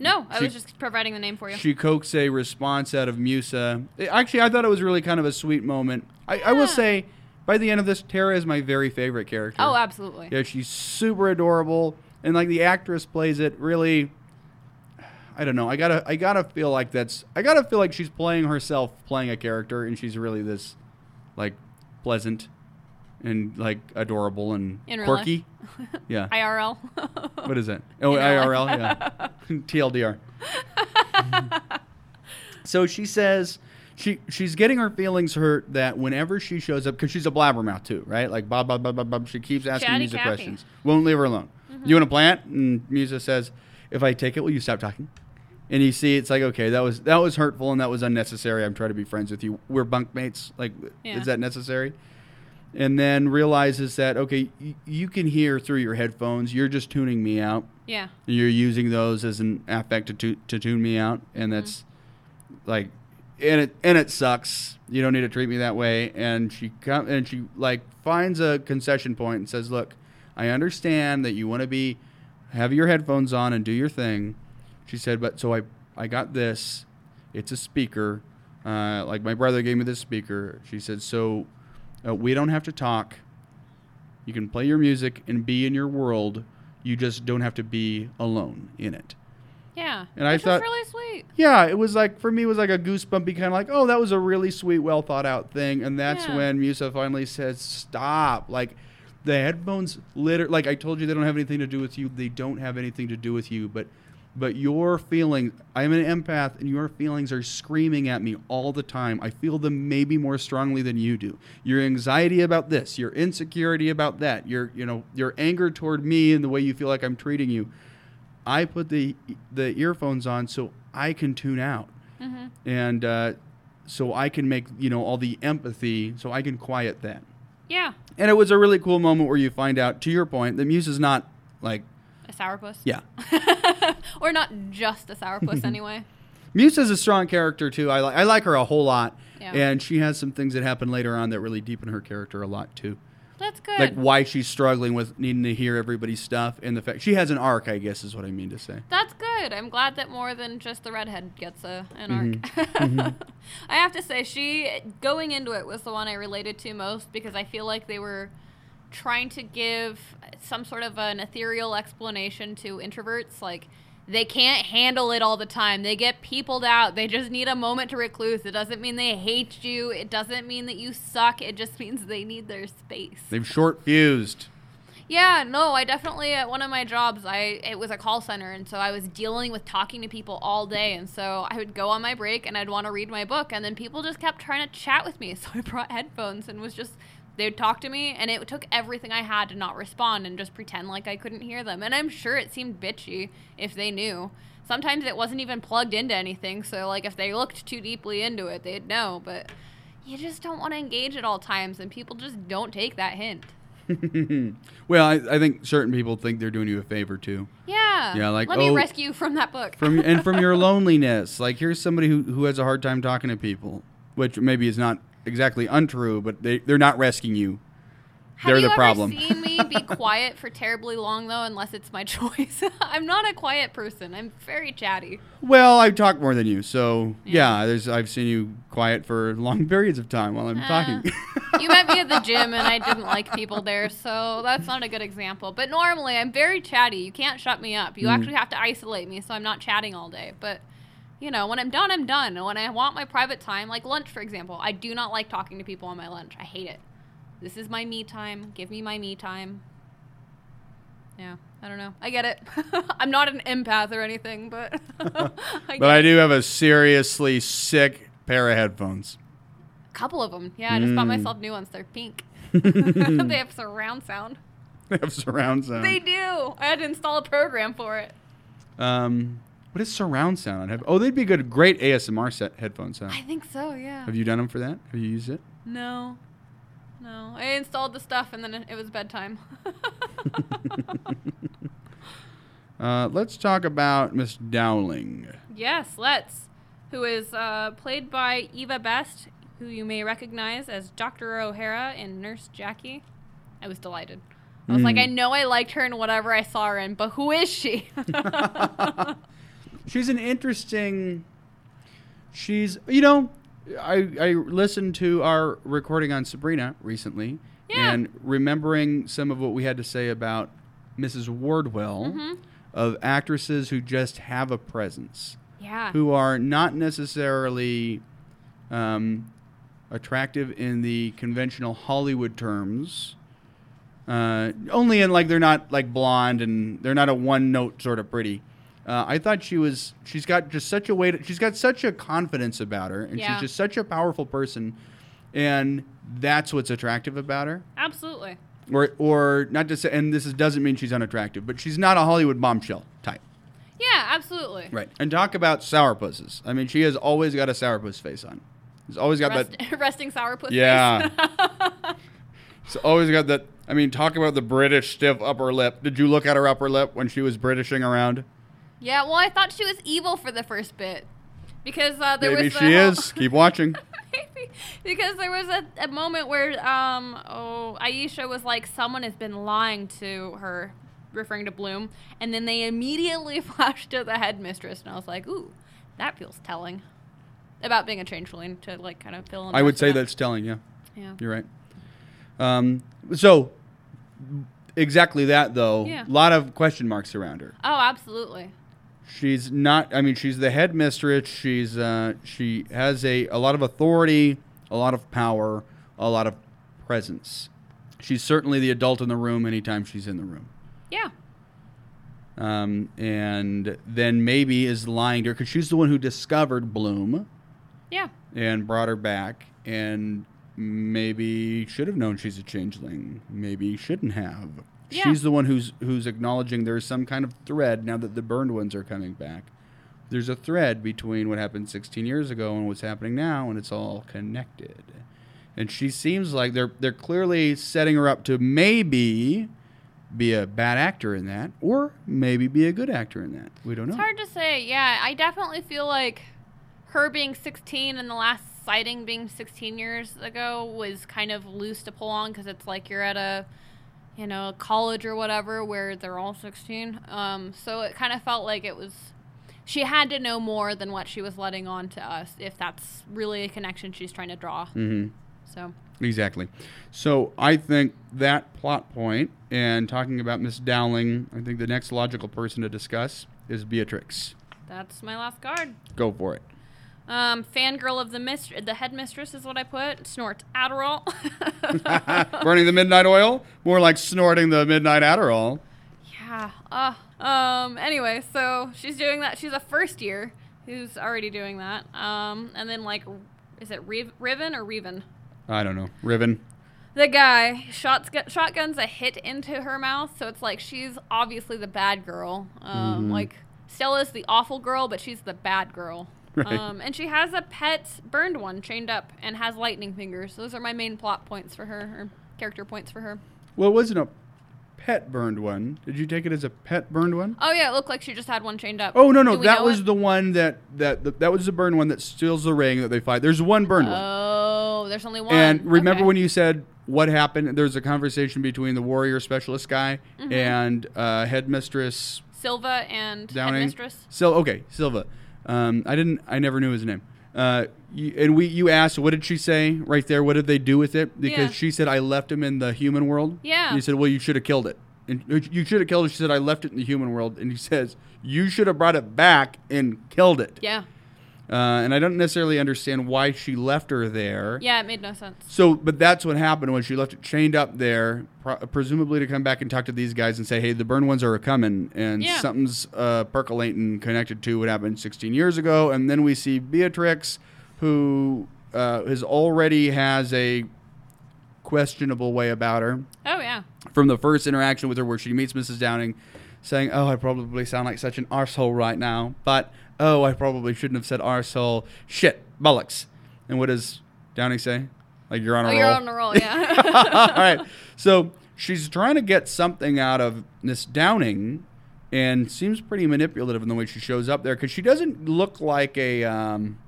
No, I She- was just providing the name for you. She coaxes a response out of Musa. Eh, Actually, I thought it was really kind of a sweet moment. I, I will say, by the end of this, Terra is my very favorite character. oh, absolutely. Yeah, she's super adorable, and like the actress plays it really. I don't know. I gotta, I gotta feel like that's. I gotta feel like she's playing herself, playing a character, and she's really this, like, pleasant, and like adorable and In quirky. Yeah. IRL. what is it? Oh, In IRL. Yeah. TLDR. so she says she she's getting her feelings hurt that whenever she shows up because she's a blabbermouth too, right? Like bob bob bob bob bob. She keeps asking Chatty Musa Cathy. questions. Won't leave her alone. Mm-hmm. You want a plant? And Musa says, "If I take it, will you stop talking?" And you see, it's like, okay, that was that was hurtful and that was unnecessary. I'm trying to be friends with you. We're bunkmates. Like, Yeah. is that necessary? And then realizes that okay, y- you can hear through your headphones. You're just tuning me out. yeah. You're using those as an affect to, tu- to tune me out, and that's like, and it and it sucks. You don't need to treat me that way. And she come and she like finds a concession point and says, "Look, I understand that you want to be have your headphones on and do your thing." She said, "But so I I got this. It's a speaker. Uh, like my brother gave me this speaker." She said, "So uh, we don't have to talk." You can play your music and be in your world. You just don't have to be alone in it. Yeah. And I thought- was really sweet. Yeah, it was like for me, it was like a goosebumpy kind of like, oh, that was a really sweet, well thought out thing. And that's Yeah. when Musa finally says, stop. Like the headphones, liter like I told you, they don't have anything to do with you. They don't have anything to do with you, but. But your feelings, I'm an empath, and your feelings are screaming at me all the time. I feel them maybe more strongly than you do. Your anxiety about this, your insecurity about that, your you know your anger toward me and the way you feel like I'm treating you. I put the the earphones on so I can tune out, hmm and uh, so I can make you know all the empathy, so I can quiet that. Yeah. And it was a really cool moment where you find out, to your point, that Muse is not like A sourpuss. yeah. or not just a sourpuss anyway. Muse is a strong character too. I like I like her a whole lot, Yeah. and she has some things that happen later on that really deepen her character a lot too. That's good. Like why she's struggling with needing to hear everybody's stuff, and the fact she has an arc. I guess is what I mean to say. That's good. I'm glad that more than just the redhead gets a an arc. Mhm. I have to say, she going into it was the one I related to most because I feel like they were trying to give some sort of an ethereal explanation to introverts. Like they can't handle it all the time. They get peopled out. They just need a moment to recluse. It doesn't mean they hate you. It doesn't mean that you suck. It just means they need their space. They've short fused. Yeah, no, I definitely at one of my jobs, I it was a call center, and so I was dealing with talking to people all day, and so I would go on my break and I'd want to read my book, and then people just kept trying to chat with me, so I brought headphones and was just they'd talk to me, and it took everything I had to not respond and just pretend like I couldn't hear them, and I'm sure it seemed bitchy if they knew. Sometimes it wasn't even plugged into anything, so like if they looked too deeply into it, they'd know, but you just don't want to engage at all times, and people just don't take that hint. well, I, I think certain people think they're doing you a favor too. Yeah. Yeah, like, let me oh, rescue from that book. From and from your loneliness. Like here's somebody who, who has a hard time talking to people, which maybe is not exactly untrue, but they, they're not rescuing you. Have they're you the ever problem. seen me be quiet for terribly long though, unless it's my choice? I'm not a quiet person. I'm very chatty. Well, I talk more than you, so Yeah. yeah, there's I've seen you quiet for long periods of time while I'm Uh, talking. You met me at the gym and I didn't like people there, so that's not a good example. But normally I'm very chatty. You can't shut me up. You Mm. actually have to isolate me so I'm not chatting all day. But you know, when I'm done, I'm done. When I want my private time, like lunch for example, I do not like talking to people on my lunch. I hate it. This is my me time. Give me my me time. Yeah. I don't know. I get it. I'm not an empath or anything, but I get But I do have a seriously sick pair of headphones. A couple of them. Yeah, I just bought Mm. myself new ones. They're pink. they have surround sound. They have surround sound. They do. I had to install a program for it. Um, what is surround sound? on head- Oh, they'd be good. Great ASMR set headphone sound. I think so. Yeah. Have you done them for that? Have you used it? No. No. I installed the stuff and then it it was bedtime. Uh, let's talk about Miss Dowling. yes, let's. Who is uh, played by Eve Best, who you may recognize as Dr. O'Hara in Nurse Jackie. I was delighted. I was like, Mm. I know I liked her in whatever I saw her in, but who is she? She's an interesting. She's you know, I I listened to our recording on Sabrina recently, Yeah. and remembering some of what we had to say about Mrs. Wardwell, Mhm. of actresses who just have a presence, yeah. who are not necessarily um, attractive in the conventional Hollywood terms. Uh, only in like they're not like blonde and they're not a one note sort of pretty. Uh, I thought she was. She's got just such a way. To, she's got such a confidence about her, and Yeah. she's just such a powerful person, and that's what's attractive about her. Absolutely. Or, or not to say, and this is, doesn't mean she's unattractive, but she's not a Hollywood bombshell type. Yeah, absolutely. Right. And talk about sourpusses. I mean, she has always got a sourpuss face on. She's always got Rest, that. resting sourpuss Yeah. face. She's always got that. I mean, talk about the British stiff upper lip. Did you look at her upper lip when she was Britishing around? Yeah, well, I thought she was evil for the first bit. Because uh, there Maybe was she whole- is. Keep watching. Maybe. Because there was a, a moment where um oh Aisha was like someone has been lying to her referring to Bloom and then they immediately flashed to the headmistress and I was like ooh that feels telling about being a changeling to like kind of fill in I would say that. that's telling. Yeah, yeah you're right. Um, so exactly that though. Yeah. A lot of question marks around her. oh absolutely She's not. I mean, she's the headmistress. She's uh, she has a a lot of authority, a lot of power, a lot of presence. She's certainly the adult in the room anytime she's in the room. yeah Um, and then maybe is lying to her because she's the one who discovered Bloom yeah and brought her back, and maybe should have known she's a changeling. Maybe shouldn't have. Yeah. She's the one who's who's acknowledging there's some kind of thread now that the burned ones are coming back. There's a thread between what happened 16 years ago and what's happening now, and it's all connected. And she seems like they're they're clearly setting her up to maybe be a bad actor in that, or maybe be a good actor in that. We don't know. It's hard to say. Yeah, I definitely feel like her being 16 and the last sighting being 16 years ago was kind of loose to pull on because it's like you're at a, you know, college or whatever where they're all 16. Um, so it kind of felt like it was. She had to know more than what she was letting on to us, if that's really a connection she's trying to draw. Mm-hmm. So, Exactly. So I think that plot point and talking about Miss Dowling, I think the next logical person to discuss is Beatrix. that's my last card. Go for it. Um, fangirl of the mist- the headmistress is what I put. Snorts Adderall. Burning the midnight oil? More like snorting the midnight Adderall. Yeah. Uh, um. Anyway, so she's doing that. She's a first year who's already doing that. Um. And then like, is it Riv- Riven or Reven? I don't know. Riven. The guy shots shotguns a hit into her mouth, so it's like she's obviously the bad girl. Um. Mhm. Like Stella's the awful girl, but she's the bad girl. Right. Um. And she has a pet burned one chained up and has lightning fingers. Those are my main plot points for her, or character points for her. Well, it wasn't a pet burned one. Did you take it as a pet burned one? Oh yeah, it looked like she just had one chained up. Oh no no, that was it? the one that that that was the burned one that steals the ring that they fight. There's one burned one. Oh, there's only one. And remember Okay. when you said what happened? There's a conversation between the warrior specialist guy Mm-hmm. and uh, headmistress Silva and Downing. headmistress? Sil- okay, Silva. Um, I didn't. I never knew his name. Uh, you, and we, you asked, what did she say right there? What did they do with it? Because Yeah. she said, I left him in the human world. Yeah. And you said, well, you should have killed it. And you should have killed it. She said, I left it in the human world. And he says, you should have brought it back and killed it. Yeah. Uh, and I don't necessarily understand why she left her there. Yeah, it made no sense. So, but that's what happened when she left it chained up there, pro- presumably to come back and talk to these guys and say, "Hey, the burn ones are coming, and Yeah. something's uh, percolating connected to what happened 16 years ago." And then we see Beatrix, who uh, has already has a questionable way about her Oh yeah. from the first interaction with her, where she meets Mrs. Downing, saying, "Oh, I probably sound like such an arsehole right now, but oh, I probably shouldn't have said arsehole. Shit, bollocks." And what does Downing say? Like you're on a Oh, roll. you're on a roll. Yeah. All right. So she's trying to get something out of Miss Downing, and seems pretty manipulative in the way she shows up there because she doesn't look like a um,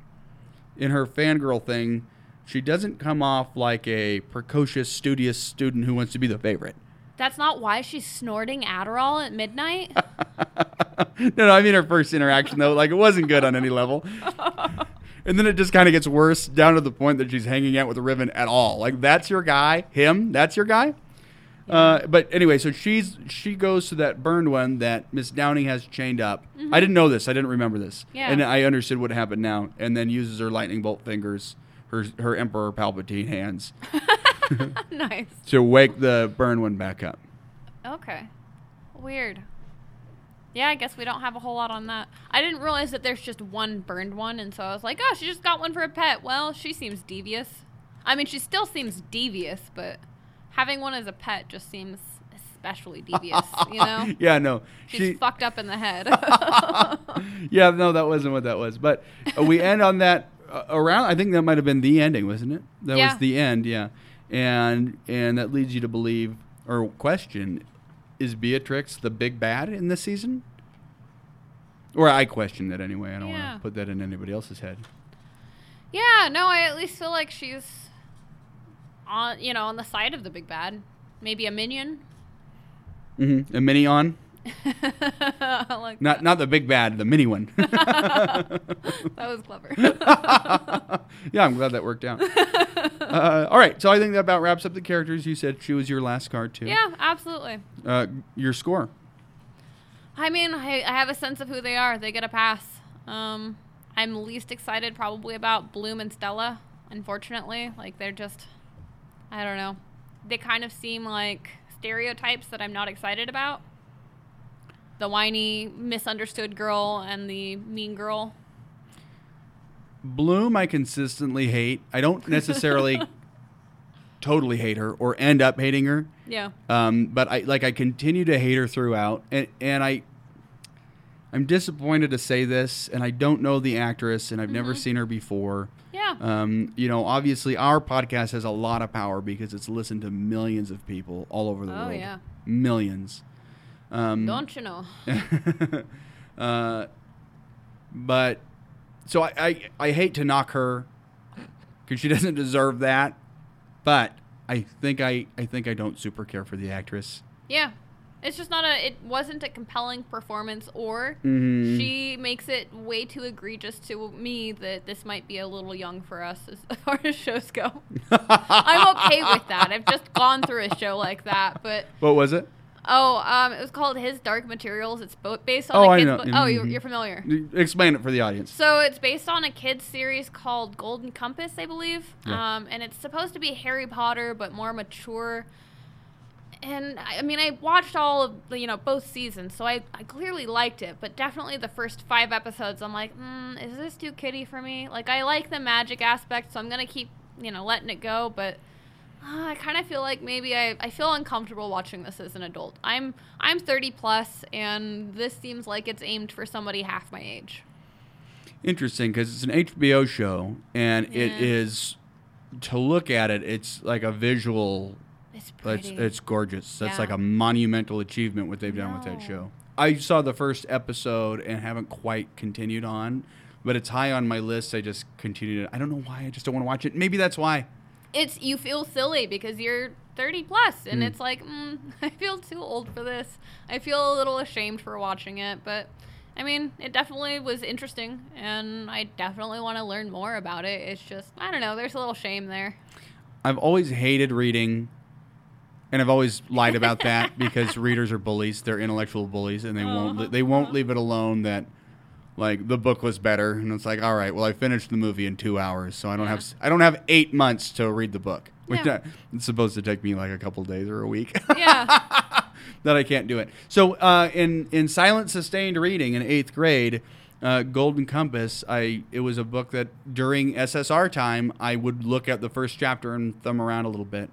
in her fangirl thing. She doesn't come off like a precocious, studious student who wants to be the favorite. That's not why she's snorting Adderall at midnight. no, no, I mean her first interaction though, like it wasn't good on any level. And then it just kind of gets worse down to the point that she's hanging out with Riven at all. Like that's your guy, him, that's your guy. Uh, but anyway, so she's she goes to that burned one that Miss Downing has chained up. I didn't know this. I didn't remember this. Yeah. And I understood what happened now. And then uses her lightning bolt fingers, her her Emperor Palpatine hands, nice. to wake the burned one back up. Okay. Weird. Yeah, I guess we don't have a whole lot on that. I didn't realize that there's just one burned one, and so I was like, oh, she just got one for a pet. Well, she seems devious. I mean, she still seems devious, but having one as a pet just seems especially devious, you know? yeah, no. She's she fucked up in the head. yeah, no, that wasn't what that was. But uh, we end on that uh, around. I think that might have been the ending, wasn't it? That Yeah. was the end. Yeah, and and that leads you to believe or question: Is Beatrix the big bad in this season? Or I question that anyway. I don't Yeah. want to put that in anybody else's head. yeah, no, I at least feel like she's on, you know, on the side of the big bad. Maybe a minion. Mm-hmm. A mini on, like not not the big bad, the mini one. that was clever. yeah, I'm glad that worked out. uh, all right, so I think that about wraps up the characters. You said she was your last card too. yeah, absolutely. Uh, your score. I mean, I, I have a sense of who they are. They get a pass. Um, I'm least excited probably about Bloom and Stella, unfortunately. Like, they're just, I don't know. They kind of seem like stereotypes that I'm not excited about. The whiny, misunderstood girl and the mean girl. Bloom, I consistently hate. I don't necessarily totally hate her or end up hating her, Yeah. um, but I like I continue to hate her throughout, and and I. I'm disappointed to say this, and I don't know the actress, and I've never Mhm. seen her before. Yeah. Um, you know, obviously, our podcast has a lot of power because it's listened to millions of people all over the Oh, world. yeah. millions. Um, Don't you know? uh, but so I, I I hate to knock her because she doesn't deserve that, but I think I I think I don't super care for the actress. Yeah. It's just not a, it wasn't a compelling performance or Mhm. she makes it way too egregious to me that this might be a little young for us as far as shows go. I'm okay with that. I've just gone through a show like that, but What was it? Oh, um, it was called His Dark Materials. It's bo- based on Oh, a I kid's know. book. Oh, you're, you're familiar. Explain it for the audience. So it's based on a kids series called Golden Compass, I believe. Yeah. Um, and it's supposed to be Harry Potter, but more mature. And I I mean, I watched all of the, you know, both seasons, so I, I clearly liked it. But definitely the first five episodes, I'm like, mm, is this too kiddie for me? Like, I like the magic aspect, so I'm gonna keep, you know, letting it go. But uh, I kind of feel like maybe I, I feel uncomfortable watching this as an adult. I'm I'm 30 plus, and this seems like it's aimed for somebody half my age. Interesting because it's an HBO show and it Yeah. is to look at it. It's like a visual It's It's, pretty. it's gorgeous. That's Yeah. like a monumental achievement what they've done with that show. I saw the first episode and haven't quite continued on, but it's high on my list. I just continued it. I don't know why. I just don't want to watch it. Maybe that's why. It's you feel silly because you're 30 plus and Mm. it's like mm, i feel too old for this i feel a little ashamed for watching it but i mean it definitely was interesting and i definitely want to learn more about it it's just i don't know there's a little shame there I've always hated reading, and I've always lied about that because readers are bullies. They're intellectual bullies, and they won't they won't leave it alone that like the book was better, and it's like, all right, well, I finished the movie in two hours, so I don't have s- I don't have eight months to read the book. Which Yeah. I- it's supposed to take me like a couple days or a week. Yeah. that I can't do it. So uh, in in silent sustained reading in eighth grade, uh, Golden Compass, I it was a book that during SSR time I would look at the first chapter and thumb around a little bit.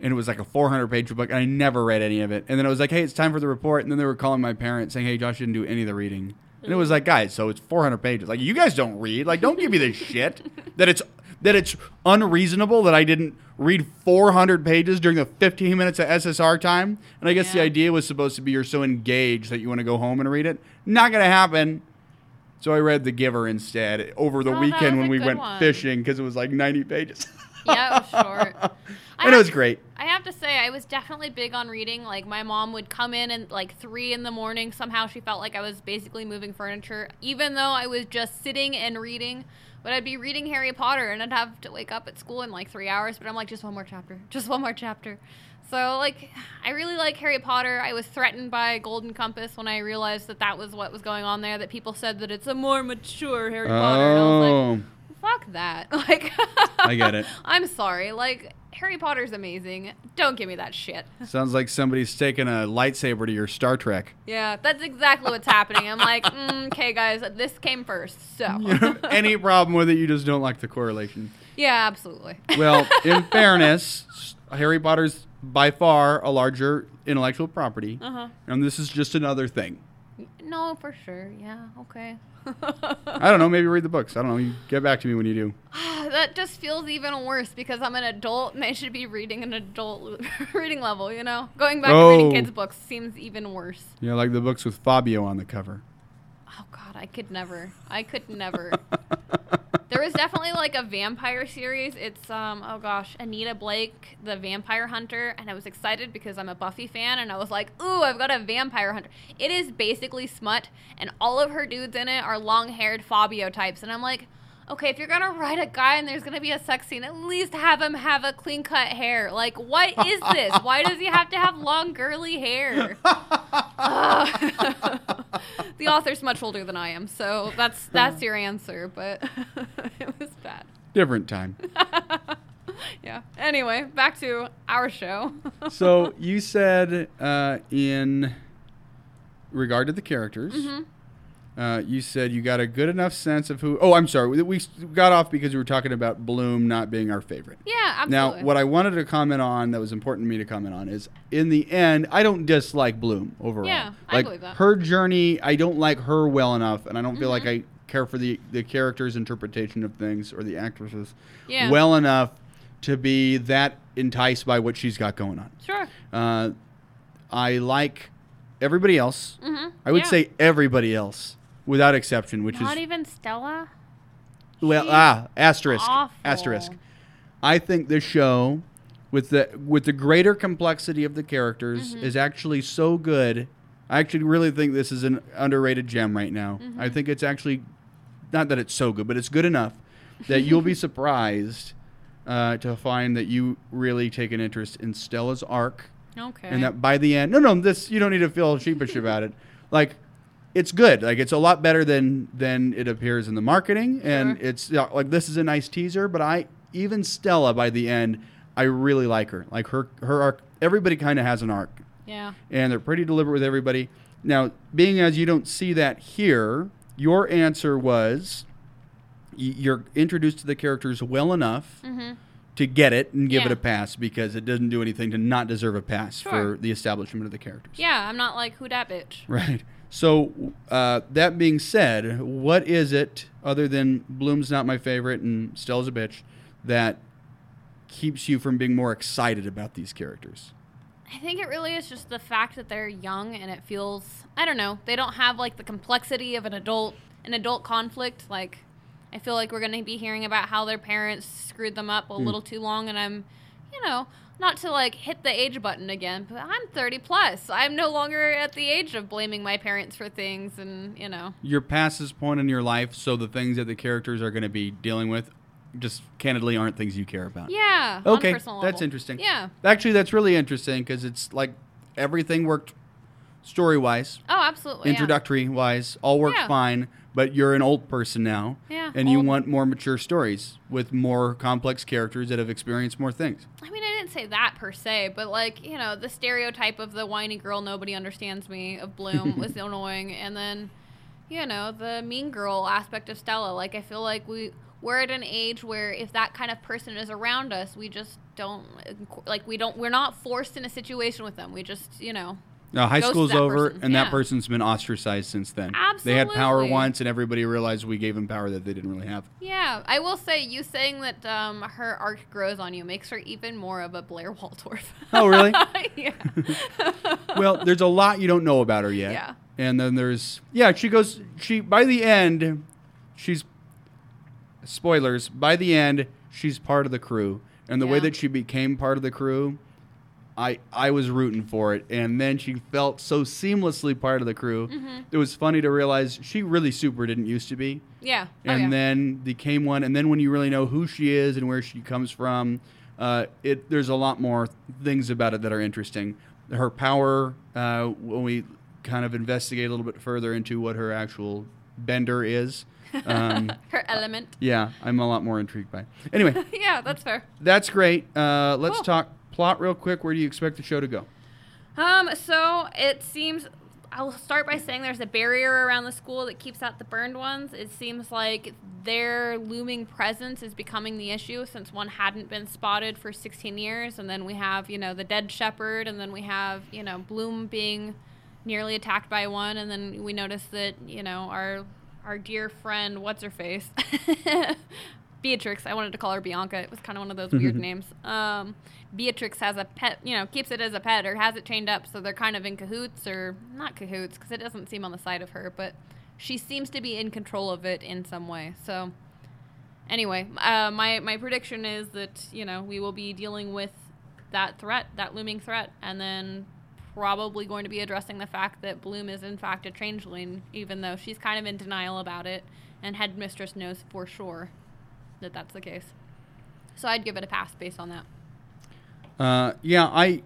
And it was like a 400 page book, and I never read any of it. And then i was like, hey, it's time for the report. And then they were calling my parents saying, hey, Josh didn't do any of the reading. And it was like, guys, so it's 400 pages. Like, you guys don't read. Like, don't give me this shit that it's that it's unreasonable that I didn't read 400 pages during the 15 minutes of SSR time. And I guess the idea was supposed to be you're so engaged that you want to go home and read it. Not gonna happen. So I read The Giver instead over the Oh, weekend when we went one. fishing because it was like 90 pages. yeah, it was short. I and it was great. I have to say, I was definitely big on reading. Like, my mom would come in and like three in the morning. Somehow she felt like I was basically moving furniture, even though I was just sitting and reading. But I'd be reading Harry Potter and I'd have to wake up at school in like three hours. But I'm like, just one more chapter, just one more chapter. So, like, I really like Harry Potter. I was threatened by Golden Compass when I realized that that was what was going on there. That people said that it's a more mature Harry Potter. And I was like, Oh, fuck that. Like, I get it. I'm sorry. Like, Harry Potter's amazing. Don't give me that shit. sounds like somebody's taking a lightsaber to your Star Trek. Yeah, that's exactly what's happening. I'm like, mm, okay, guys, this came first. So, You any problem with it, you just don't like the correlation. yeah, absolutely. Well, in fairness, Harry Potter's by far a larger intellectual property, Uh huh. and this is just another thing. No, for sure. Yeah, okay. I don't know. Maybe read the books. I don't know. You get back to me when you do. that just feels even worse because I'm an adult and I should be reading an adult reading level, you know? Going back to reading Oh. kids' books seems even worse. Yeah, like the books with Fabio on the cover. Oh, God, I could never. I could never. There was definitely like a vampire series. It's um oh gosh, Anita Blake, the vampire hunter, and I was excited because I'm a Buffy fan and I was like, "Ooh, I've got a vampire hunter." It is basically smut and all of her dudes in it are long-haired Fabio types and I'm like, "Okay, if you're going to write a guy and there's going to be a sex scene, at least have him have a clean-cut hair. Like, what is this? Why does he have to have long girly hair?" The author's much older than I am, so that's that's your answer. But it was bad. Different time. Yeah. Anyway, back to our show. so you said uh, in regard to the characters, Mm-hmm. Uh, you said you got a good enough sense of who. Oh, I'm sorry. We, got off because we were talking about Bloom not being our favorite. yeah, absolutely. Now, what I wanted to comment on that was important to me to comment on is in the end, I don't dislike Bloom overall. Yeah, I like believe that. her journey, I don't like her well enough, and I don't feel like Mm-hmm. I care for the the character's interpretation of things or the actresses Yeah. well enough to be that enticed by what she's got going on. Sure. Uh, I like everybody else. Mm-hmm. I would yeah. say everybody else without exception, which not is Not even Stella. well She's ah asterisk awful. asterisk. I think this show, with the with the greater complexity of the characters, Mm-hmm. is actually so good. I actually really think this is an underrated gem right now. Mm-hmm. I think it's actually not that it's so good, but it's good enough that you'll be surprised uh, to find that you really take an interest in Stella's arc, Okay. and that by the end, no, no, this you don't need to feel sheepish about it. Like it's good. Like it's a lot better than than it appears in the marketing, and Sure. it's yeah, like this is a nice teaser. But I even Stella by the end, I really like her. Like her her arc. Everybody kind of has an arc, yeah. and they're pretty deliberate with everybody. Now, being as you don't see that here, your answer was you're introduced to the characters well enough Mm-hmm. to get it and give it a pass because it doesn't do anything to not deserve a pass Sure. for the establishment of the characters. Yeah, I'm not like who dat bitch. Right. So, uh, that being said, what is it other than Bloom's not my favorite and Stella's a bitch that keeps you from being more excited about these characters? I think it really is just the fact that they're young and it feels I don't know, they don't have like the complexity of an adult an adult conflict like I feel like we're going to be hearing about how their parents screwed them up a little too long and I'm you know, not to like hit the age button again, but I'm 30 plus. I'm no longer at the age of blaming my parents for things and, you know. You're past this point in your life, so the things that the characters are going to be dealing with just candidly aren't things you care about. Yeah, on a Okay, personal that's level. interesting. Yeah. Actually, that's really interesting because it's like everything worked story wise, Oh, absolutely. yeah. introductory wise, all worked Yeah. fine. but you're an old person now, Yeah, and you want more mature stories with more complex characters that have experienced more things. I mean, Didn't say that per se, but like you know, the stereotype of the whiny girl nobody understands me of Bloom was annoying, and then you know the mean girl aspect of Stella. Like I feel like we we're at an age where if that kind of person is around us, we just don't like we don't we're not forced in a situation with them. We just you know Now, high school's that over, person, and yeah. that person's been ostracized since then. They had power Absolutely. once, and everybody realized we gave them power that they didn't really have. yeah. I will say you saying that um, her arc grows on you makes her even more of a Blair Waldorf. Oh, really? yeah. well, there's a lot you don't know about her yet. Yeah. And then there's yeah, she goes she by the end she's spoilers, by the end she's part of the crew. And the way Yeah. that she became part of the crew, I I was rooting for it. And then she felt so seamlessly part of the crew. Mm-hmm. It was funny to realize she really super didn't used to be. yeah. Oh, And yeah. then became one and then when you really know who she is and where she comes from, uh, it there's a lot more things about it that are interesting. Her power, uh, when we kind of investigate a little bit further into what her actual bender is, um, her element. yeah, I'm a lot more intrigued by. Anyway, yeah, that's fair. that's great. Uh, let's Cool. talk plot real quick. Where do you expect the show to go? Um, so it seems I'll start by saying there's a barrier around the school that keeps out the burned ones. It seems like their looming presence is becoming the issue since one hadn't been spotted for 16 years, and then we have you know the dead shepherd, and then we have you know Bloom being nearly attacked by one, and then we notice that you know our our dear friend what's her face. Beatrix. I wanted to call her Bianca. It was kind of one of those weird names. Um, Beatrix has a pet, you know, keeps it as a pet or has it chained up, so they're kind of in cahoots or not cahoots because it doesn't seem on the side of her, but she seems to be in control of it in some way. So, anyway, uh, my my prediction is that you know we will be dealing with that threat, that looming threat, and then probably going to be addressing the fact that Bloom is in fact a changeling, even though she's kind of in denial about it, and Headmistress knows for sure that that's the case. So I'd give it a pass based on that. Uh, yeah, I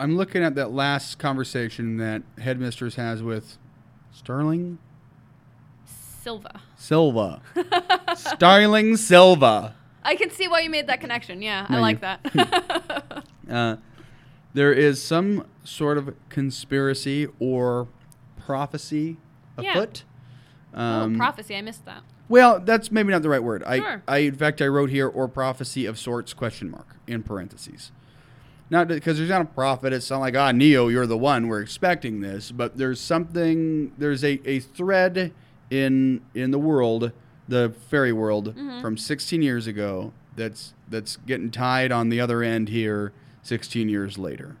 I'm looking at that last conversation that Headmistress has with Sterling Silva. Silva. Starling Silva. I can see why you made that connection. Yeah, No, I you- like that. Uh, there is some sort of conspiracy or prophecy Yeah. afoot. oh, Um, prophecy. I missed that. Well, that's maybe not the right word. I, I, in fact, I wrote here or prophecy of sorts question mark in parentheses. Not because there's not a prophet. It's not like ah Neo, you're the one. We're expecting this, but there's something. There's a, a thread in in the world, the fairy world Mm-hmm. from 16 years ago. That's that's getting tied on the other end here, 16 years later.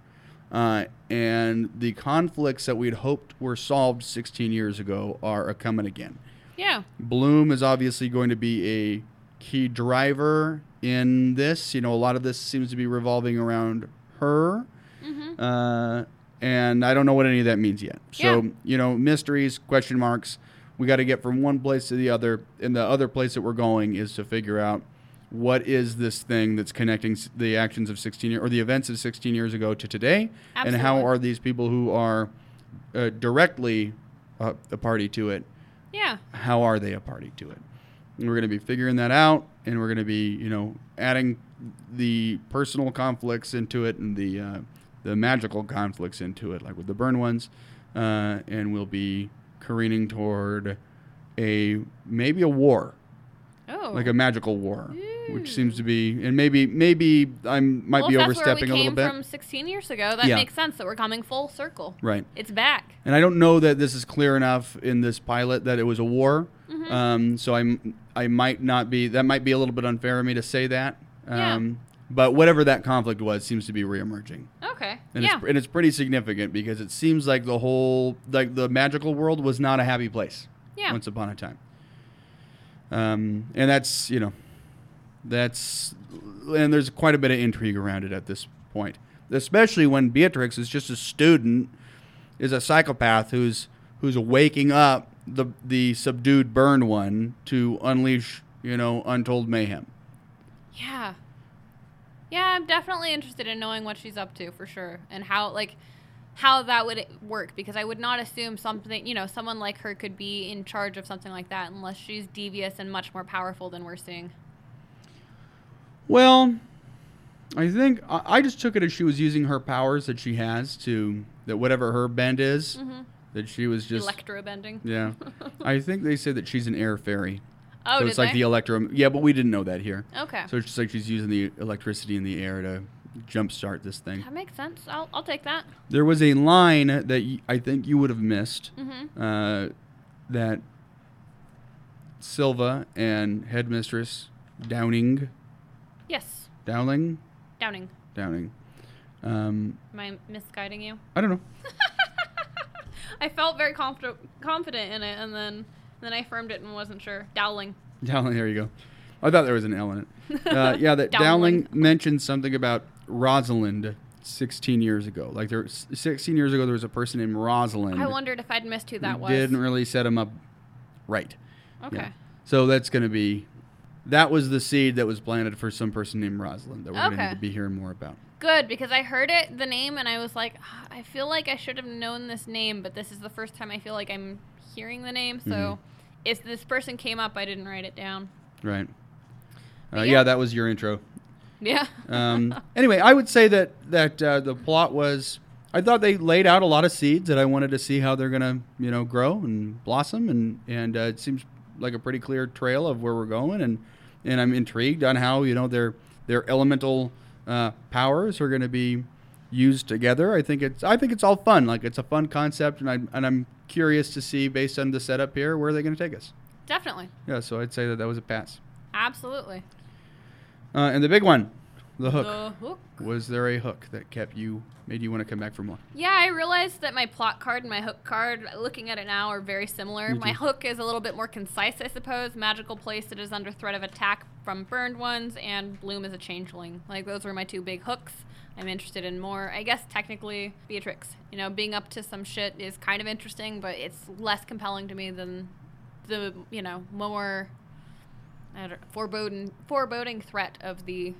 Uh, and the conflicts that we'd hoped were solved 16 years ago are a coming again. Yeah. Bloom is obviously going to be a key driver in this. You know, a lot of this seems to be revolving around her. Mm-hmm. Uh, and I don't know what any of that means yet. So, Yeah. you know, mysteries, question marks. We got to get from one place to the other. And the other place that we're going is to figure out what is this thing that's connecting the actions of 16 year, or the events of 16 years ago to today, and how are these people who are uh, directly uh, a party to it Yeah. how are they a party to it? And we're going to be figuring that out, and we're going to be, you know, adding the personal conflicts into it and the uh, the magical conflicts into it, like with the burn ones, uh, and we'll be careening toward a maybe a war, Oh. like a magical war, Ooh. Which seems to be, and maybe maybe I might well, be overstepping a where we little came bit, from 16 years ago. That Yeah. makes sense that we're coming full circle. right? It's back. And I don't know that this is clear enough in this pilot that it was a war. Mhm. Um, so I'm I might not be that might be a little bit unfair of me to say that. Yeah. Um, But whatever that conflict was seems to be reemerging, Okay. and yeah. it's and it's pretty significant because it seems like the whole like the magical world was not a happy place Yeah. once upon a time. Um, and that's you know, that's and there's quite a bit of intrigue around it at this point, especially when Beatrix is just a student, is a psychopath who's who's waking up the the subdued burned one to unleash you know untold mayhem. Yeah. Yeah, I'm definitely interested in knowing what she's up to for sure. And how, like, how that would work because I would not assume something, you know, someone like her could be in charge of something like that unless she's devious and much more powerful than we're seeing. Well, I think I I just took it as she was using her powers that she has to that whatever her bend is, Mm-hmm. that she was just Electro bending. yeah. I think they say that she's an air fairy. Oh, so it's like they? the electro. Yeah, but we didn't know that here. okay. So it's just like she's using the electricity in the air to jumpstart this thing. that makes sense. I'll, I'll take that. There was a line that y- I think you would have missed Mm-hmm. uh, that Silva and Headmistress Downing, Yes. Dowling, Downing. Downing. Um, Am I misguiding you? I don't know. I felt very confident confident in it, and then then I affirmed it and wasn't sure. Dowling. Dowling, there you go. I thought there was an L in it. Uh, yeah, that Dowling. Dowling mentioned something about Rosalind 16 years ago. Like there, 16 years ago, there was a person named Rosalind. I wondered if I'd missed who that was. Didn't really set him up right. okay. Yeah. So that's going to be, that was the seed that was planted for some person named Rosalind that we're going to Okay. need to be hearing more about. Good because I heard it, the name, and I was like, "Ah, I feel like I should have known this name, but this is the first time I feel like I'm hearing the name. So Mhm. if this person came up, I didn't write it down. Right. Uh, yeah. yeah, that was your intro. Yeah. Um, anyway, I would say that that uh, the plot was. I thought they laid out a lot of seeds that I wanted to see how they're gonna, you know, grow and blossom, and and uh, it seems like a pretty clear trail of where we're going, and and I'm intrigued on how you know their their elemental uh, powers are going to be used together. I think it's I think it's all fun. Like it's a fun concept, and I and I'm curious to see based on the setup here where they're going to take us. Definitely. Yeah, so I'd say that that was a pass. Absolutely. Uh, and the big one, the hook. The hook. Was there a hook that kept you, made you want to come back for more? Yeah, I realized that my plot card and my hook card, looking at it now, are very similar. My hook is a little bit more concise, I suppose. Magical place that is under threat of attack from burned ones, and Bloom is a changeling. Like, those were my two big hooks. I'm interested in more. I guess technically, Beatrix. You know, being up to some shit is kind of interesting, but it's less compelling to me than the, you know, more foreboding, foreboding threat of the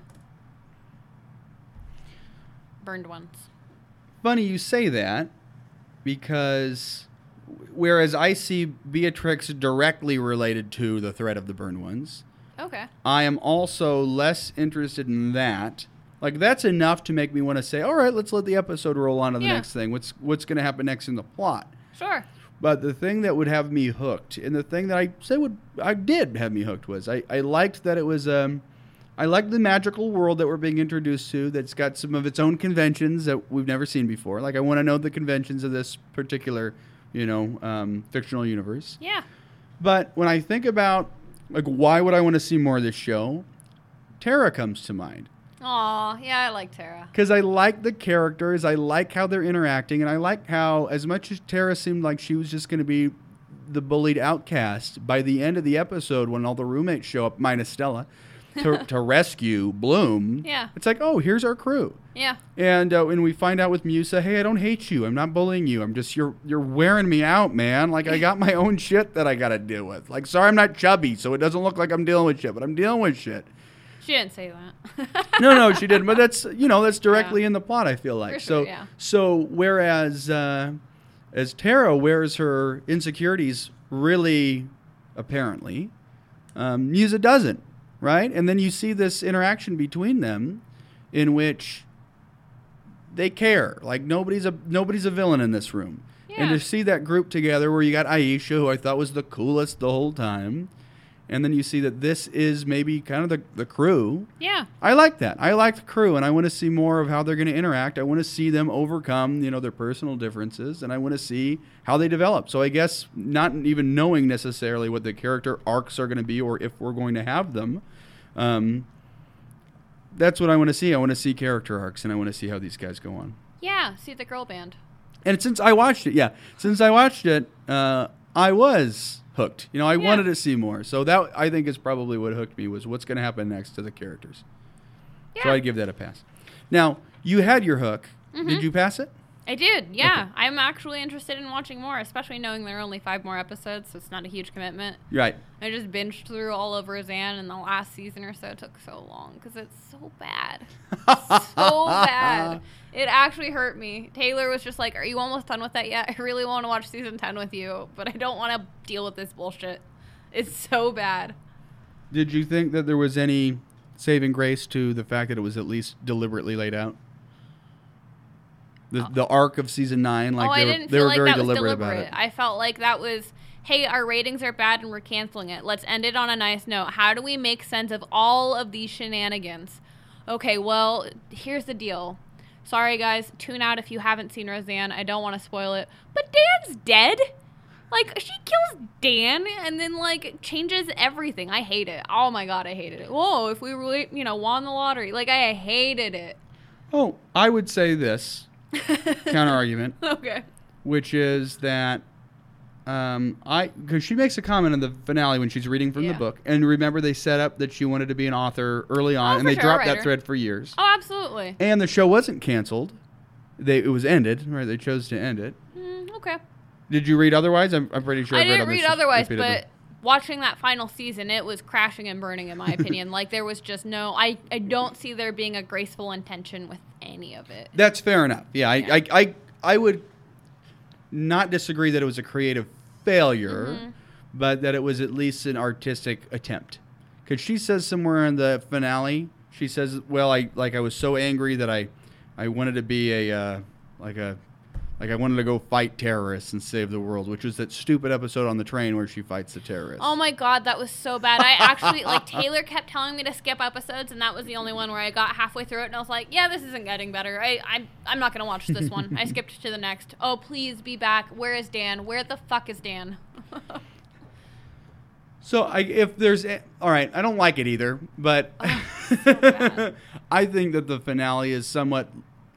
burned ones. Funny you say that because whereas I see Beatrix directly related to the threat of the burned ones, Okay. I am also less interested in that. Like that's enough to make me want to say, "All right, let's let the episode roll on to the Yeah. next thing. What's what's going to happen next in the plot?" Sure. But the thing that would have me hooked, and the thing that I say would I did have me hooked was I, I liked that it was um I like the magical world that we're being introduced to that's got some of its own conventions that we've never seen before. Like I want to know the conventions of this particular, you know, um, fictional universe. Yeah. But when I think about like why would I want to see more of this show, Terra comes to mind Aw, yeah, I like Terra. because I like the characters, I like how they're interacting, and I like how, as much as Terra seemed like she was just going to be the bullied outcast, by the end of the episode, when all the roommates show up, minus Stella, to, to rescue Bloom, Yeah. it's like, oh, here's our crew. Yeah. And uh, when we find out with Musa, hey, I don't hate you. I'm not bullying you. I'm just you're you're wearing me out, man. Like I got my own shit that I got to deal with. Like sorry, I'm not chubby, so it doesn't look like I'm dealing with shit, but I'm dealing with shit. She didn't say that. no, no, she didn't. But that's you know that's directly in the plot. I feel like For so. yeah. So whereas uh, as Terra wears her insecurities really apparently, um, Musa doesn't, right? And then you see this interaction between them, in which they care. Like nobody's a nobody's a villain in this room. Yeah. And to see that group together, where you got Aisha, who I thought was the coolest the whole time, and then you see that this is maybe kind of the, the crew. yeah. I like that. I like the crew, and I want to see more of how they're going to interact. I want to see them overcome, you know, their personal differences, and I want to see how they develop. So I guess not even knowing necessarily what the character arcs are going to be, or if we're going to have them, um, that's what I want to see. I want to see character arcs, and I want to see how these guys go on. Yeah. See the girl band. And since I watched it, yeah, since I watched it, uh, I was hooked. You know, I Yeah. wanted to see more. So that I think is probably what hooked me was what's going to happen next to the characters. Yeah. So I'd give that a pass. Now, you had your hook. Mhm. Did you pass it? I did, yeah. I'm actually interested in watching more, especially knowing there are only five more episodes, so it's not a huge commitment. Right. I just binged through all of Roseanne, and the last season or so took so long because it's so bad. so bad. It actually hurt me. Taylor was just like, Are you almost done with that yet? I really want to watch season 10 with you, but I don't want to deal with this bullshit. It's so bad. Did you think that there was any saving grace to the fact that it was at least deliberately laid out? The, oh. the arc of season nine, like oh, they I were, didn't they feel were like very that was deliberate, deliberate. about it. I felt like that was, hey, our ratings are bad and we're canceling it. Let's end it on a nice note. How do we make sense of all of these shenanigans? Okay, well, here's the deal. Sorry, guys. Tune out if you haven't seen Roseanne. I don't want to spoil it. But Dan's dead. Like, she kills Dan and then, like, changes everything. I hate it. Oh my God, I hated it. Whoa, if we really, you know, won the lottery. Like, I hated it. Oh, I would say this counter argument, okay. which is that um, I because she makes a comment in the finale when she's reading from Yeah. the book, and remember they set up that she wanted to be an author early on, Oh, and they sure, dropped that thread for years. Oh, absolutely. And the show wasn't canceled; they it was ended. Right? They chose to end it. Mm, okay. Did you read otherwise? I'm, I'm pretty sure I I've read didn't on read otherwise, repeatedly. but watching that final season, it was crashing and burning, in my opinion. like there was just no, I, I don't see there being a graceful intention with any of it. That's fair enough. Yeah, I, Yeah. I, I, I would not disagree that it was a creative failure, Mm-hmm. but that it was at least an artistic attempt. Because she says somewhere in the finale, she says, "Well, I like I was so angry that I, I wanted to be a uh, like a." Like I wanted to go fight terrorists and save the world, which was that stupid episode on the train where she fights the terrorists. Oh my god, that was so bad. I actually like Taylor kept telling me to skip episodes, and that was the only one where I got halfway through it, and I was like, "Yeah, this isn't getting better. I, I'm, I'm not gonna watch this one." I skipped to the next. Oh, please be back. Where is Dan? Where the fuck is Dan? So I, if there's, a, all right, I don't like it either, but bad. I think that the finale is somewhat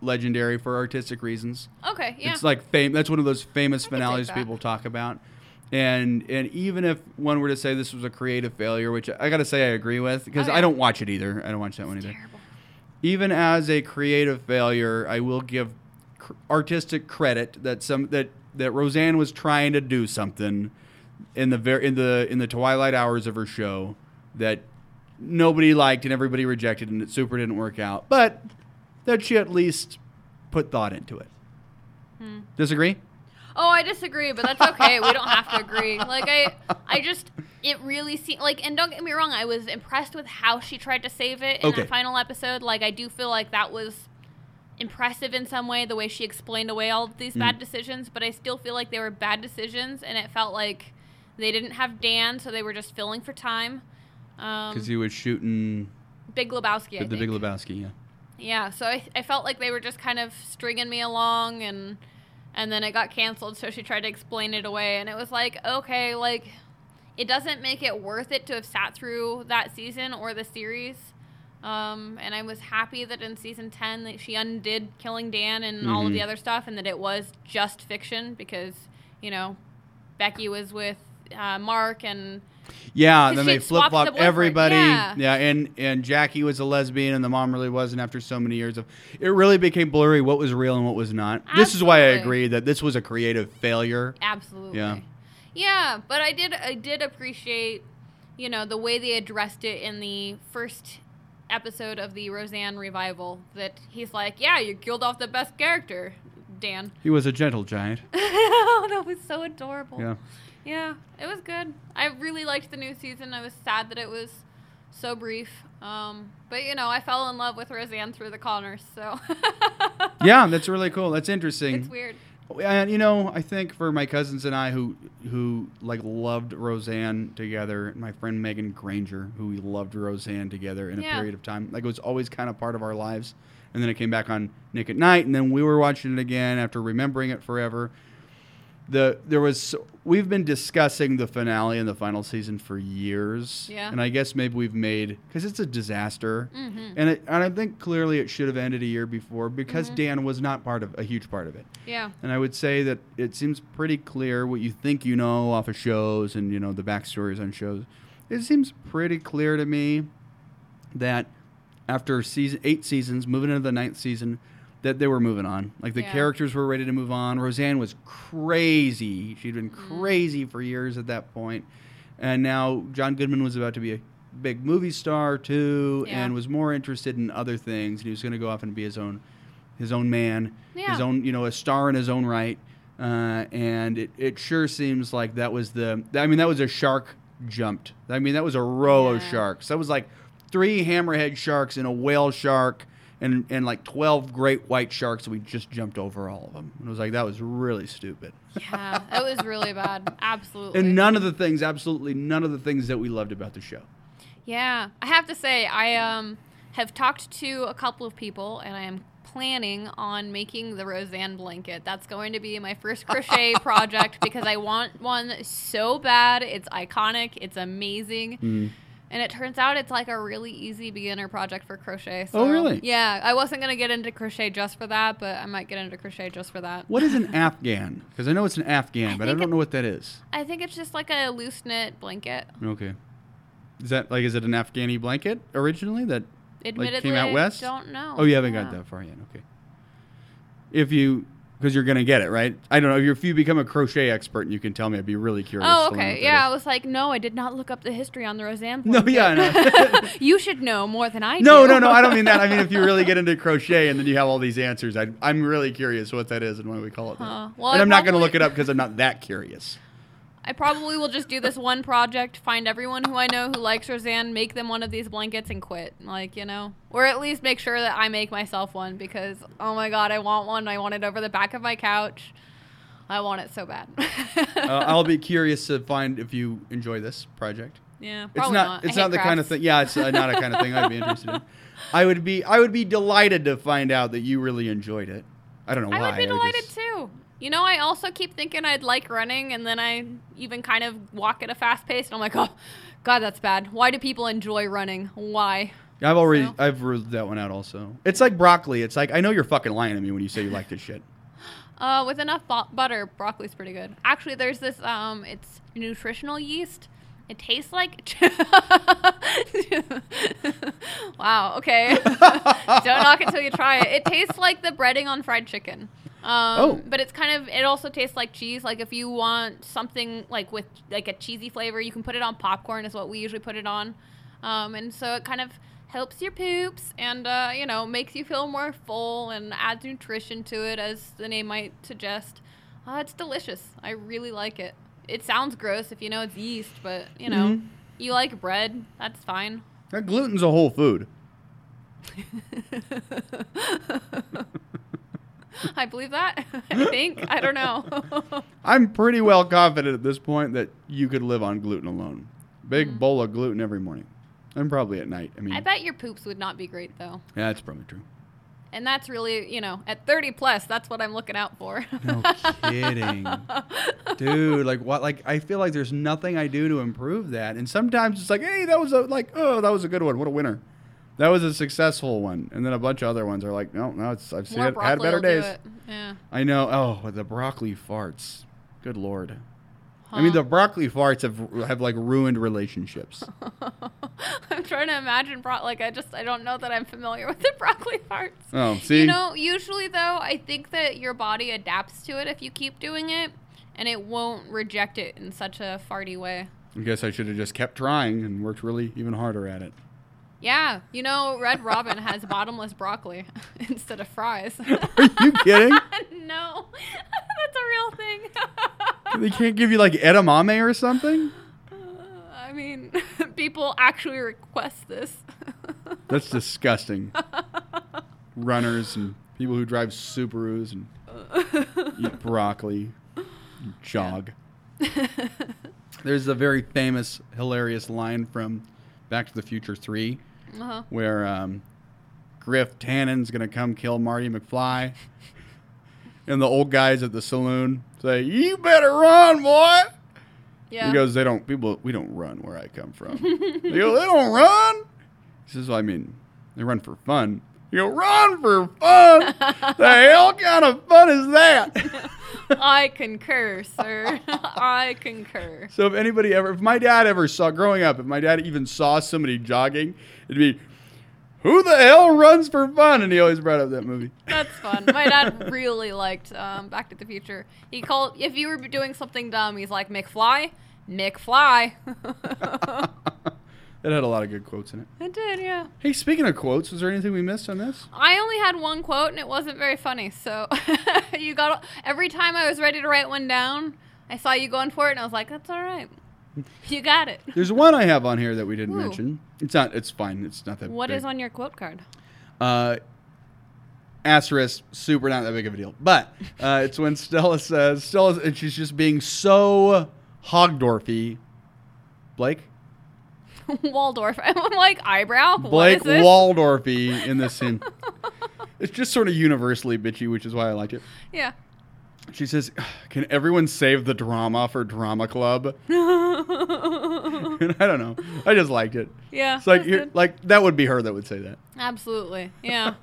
legendary for artistic reasons. okay, yeah. It's like fame. That's one of those famous take finales people talk about. And and even if one were to say this was a creative failure, which I got to say I agree with because Oh, I don't watch it either. I don't watch that one either. Terrible. Even as a creative failure, I will give cr- artistic credit that some that that Roseanne was trying to do something in the ver- in the in the twilight hours of her show that nobody liked and everybody rejected and it super didn't work out. But that she at least put thought into it. Hmm. Disagree? Oh, I disagree, but that's okay. we don't have to agree. Like I, I just it really seemed like, and don't get me wrong, I was impressed with how she tried to save it in Okay. that final episode. Like I do feel like that was impressive in some way, the way she explained away all of these Mm. bad decisions. But I still feel like they were bad decisions, and it felt like they didn't have Dan, so they were just filling for time. Um, Because he was shooting Big Lebowski, the. Big Lebowski. Yeah. Yeah, so I, I felt like they were just kind of stringing me along and and then it got canceled so she tried to explain it away and it was like, okay, like it doesn't make it worth it to have sat through that season or the series. Um, and I was happy that in season 10 that she undid killing Dan and all of the Mhm. other stuff and that it was just fiction because, you know, Becky was with uh, Mark and Yeah, then they flip swapped the flopped everybody. yeah. and and Jackie was a lesbian and the mom really wasn't after so many years of it really became blurry what was real and what was not. This is why I agree that this was a creative failure. Absolutely. Yeah. Yeah, but I did I did appreciate, you know, the way they addressed it in the first episode of the Roseanne revival that he's like, "Yeah, you killed off the best character, Dan." He was a gentle giant. oh, that was so adorable. Yeah. Yeah, it was good. I really liked the new season. I was sad that it was so brief. Um, but you know, I fell in love with Roseanne through the Conners, so Yeah, that's really cool. That's interesting. it's weird. And you know, I think for my cousins and I who who like loved Roseanne together, my friend Megan Granger, who we loved Roseanne together in a period of time, like it was always kind of part of our lives. And then it came back on Nick at Nite, and then we were watching it again after remembering it forever. The there was we've been discussing the finale and the final season for years, Yeah. and I guess maybe we've made because it's a disaster, Mhm. and it, and I think clearly it should have ended a year before because Mhm. Dan was not part of a huge part of it. Yeah. And I would say that it seems pretty clear what you think you know off of shows and you know the backstories on shows. It seems pretty clear to me that after season eight seasons, moving into the ninth season, that they were moving on. Like the Yeah. characters were ready to move on. Roseanne was crazy. She'd been Mm-hmm. crazy for years at that point. And now John Goodman was about to be a big movie star too Yeah. and was more interested in other things. And he was going to go off and be his own his own man, his own, you know, a star in his own right. Uh, and it, it sure seems like that was the I mean that was a shark jumped. I mean that was a row of Yeah. sharks. That was like three hammerhead sharks and a whale shark and and like 12 great white sharks we just jumped over all of them. And it was like that was really stupid. Yeah, it was really bad. Absolutely. And none of the things absolutely none of the things that we loved about the show. Yeah, I have to say, I um have talked to a couple of people, and I am planning on making the Roseanne blanket. That's going to be my first crochet project because I want one so bad. It's iconic. It's amazing. Mm. And it turns out it's like a really easy beginner project for crochet. Oh, so, Oh, really? Yeah, I wasn't gonna get into crochet just for that, but I might get into crochet just for that. What is an Afghan? Because I know it's an Afghan, I but I don't it- know what that is. I think it's just like a loose knit blanket. Okay. Is that like is it an Afghani blanket originally that Admittedly, came out west? I don't know. Oh, you haven't Yeah. got that far yet. Okay. If you, because you're gonna get it right. I don't know. If you become a crochet expert, and you can tell me. I'd be really curious. Oh, okay. Yeah, I was like, no, I did not look up the history on the Roseanne. No, yeah, no. you should know more than I no, do. no, no. No. I don't mean that. I mean if you really get into crochet and then you have all these answers. I, I'm really curious what that is and why we call it that. Huh. Well, and I'm not gonna look it up because I'm not that curious. I probably will just do this one project, find everyone who I know who likes Roseanne, make them one of these blankets, and quit. Like, you know? Or at least make sure that I make myself one because, oh my god, I want one. I want it over the back of my couch. I want it so bad. uh, I'll be curious to find if you enjoy this project. yeah, It's not. not. It's not the kind of thing. Yeah, it's uh, not a kind of thing I'd be interested in. I would be. I would be delighted to find out that you really enjoyed it. I don't know I why. I would be delighted just- too. You know, I also keep thinking I'd like running, and then I even kind of walk at a fast pace, and I'm like, oh, God, that's bad. Why do people enjoy running? Why? I've already. So? I've ruled that one out. Also, it's like broccoli. It's like I know you're fucking lying to me when you say you like this shit. Uh, with enough bu- butter, broccoli's pretty good. Actually, there's this. Um, it's nutritional yeast. It tastes like. wow. Okay. Don't knock it till you try it. It tastes like the breading on fried chicken. Um, Oh. But it's kind of. It also tastes like cheese. Like if you want something like with like a cheesy flavor, you can put it on popcorn. Is what we usually put it on. Um, and so it kind of helps your poops and uh, you know makes you feel more full and adds nutrition to it as the name might suggest uh, it's delicious i really like it it sounds gross if you know it's yeast but you know Mhm. you like bread that's fine That gluten's a whole food. i believe that i think i don't know I'm pretty well confident at this point that you could live on gluten alone. Big Mm. bowl of gluten every morning, and probably at night. I mean, i bet your poops would not be great though yeah, that's probably true. and that's really you know at 30 plus that's what i'm looking out for No kidding. Dude, like what? Like I feel like there's nothing I do to improve that, and sometimes it's like, hey, that was a like, oh, that was a good one. What a winner. That was a successful one, and then a bunch of other ones are like, no, no, it's I've seen more it, broccoli had better will do days. it. yeah I know. Oh, the broccoli farts. Good lord. I mean, the broccoli farts have have like ruined relationships. I'm trying to imagine bro- like I just I don't know that I'm familiar with the broccoli farts. Oh, see, You know, usually though, I think that your body adapts to it if you keep doing it, and it won't reject it in such a farty way. I guess I should have just kept trying and worked really even harder at it. Yeah, you know, Red Robin has bottomless broccoli instead of fries. Are you kidding? no, that's a real thing. they can't give you like edamame or something. Uh, I mean, people actually request this. That's disgusting. Runners and people who drive Subarus and eat broccoli, and jog. There's a very famous, hilarious line from Back to the Future 3 uh-huh. where um, Griff Tannen's going to come kill Marty McFly. And the old guys at the saloon say, You better run, boy. Yeah. He goes, They don't, people, we don't run where I come from. they go, They don't run? He says, well, I mean, they run for fun. You Run for fun? the hell kind of fun is that? I concur, sir. I concur. So if anybody ever, if my dad ever saw, growing up, if my dad even saw somebody jogging, it'd be, Who the hell runs for fun? And he always brought up that movie. That's fun. My dad really liked um, Back to the Future. He called if you were doing something dumb, he's like McFly, McFly. It had a lot of good quotes in it. it did, yeah. Hey, speaking of quotes, was there anything we missed on this? I only had one quote and it wasn't very funny. So you got every time I was ready to write one down, I saw you going for it and I was like, "That's all right. You got it." There's one I have on here that we didn't Ooh. mention. It's not. It's fine. It's not that. What big. is on your quote card? Uh, asterisk, super not that big of a deal. But uh, it's when Stella says, Stella, and she's just being so Hogdorfy. Blake? Waldorf. I'm like eyebrow. what Blake? Waldorfy in this scene. it's just sort of universally bitchy, which is why I like it. yeah. She says, Can everyone save the drama for Drama Club? and I don't know. I just liked it. yeah. It's like, here, like that would be her that would say that. Absolutely. Yeah.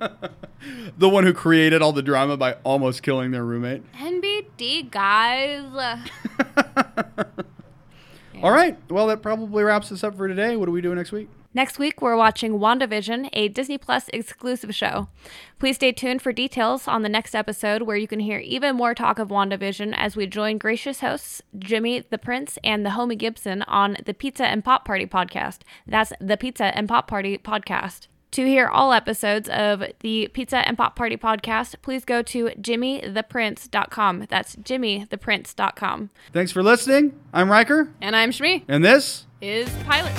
the one who created all the drama by almost killing their roommate. NBD guys. All right. Well, that probably wraps us up for today. What do we do next week? Next week, we're watching WandaVision, a Disney Plus exclusive show. Please stay tuned for details on the next episode, where you can hear even more talk of WandaVision as we join gracious hosts Jimmy the Prince and the Homie Gibson on the Pizza and Pop Party podcast. That's the Pizza and Pop Party podcast. To hear all episodes of the Pizza and Pop Party podcast, please go to jimmytheprince.com. That's jimmytheprince.com. Thanks for listening. I'm Riker, And I'm Shmi, and this is Pilot.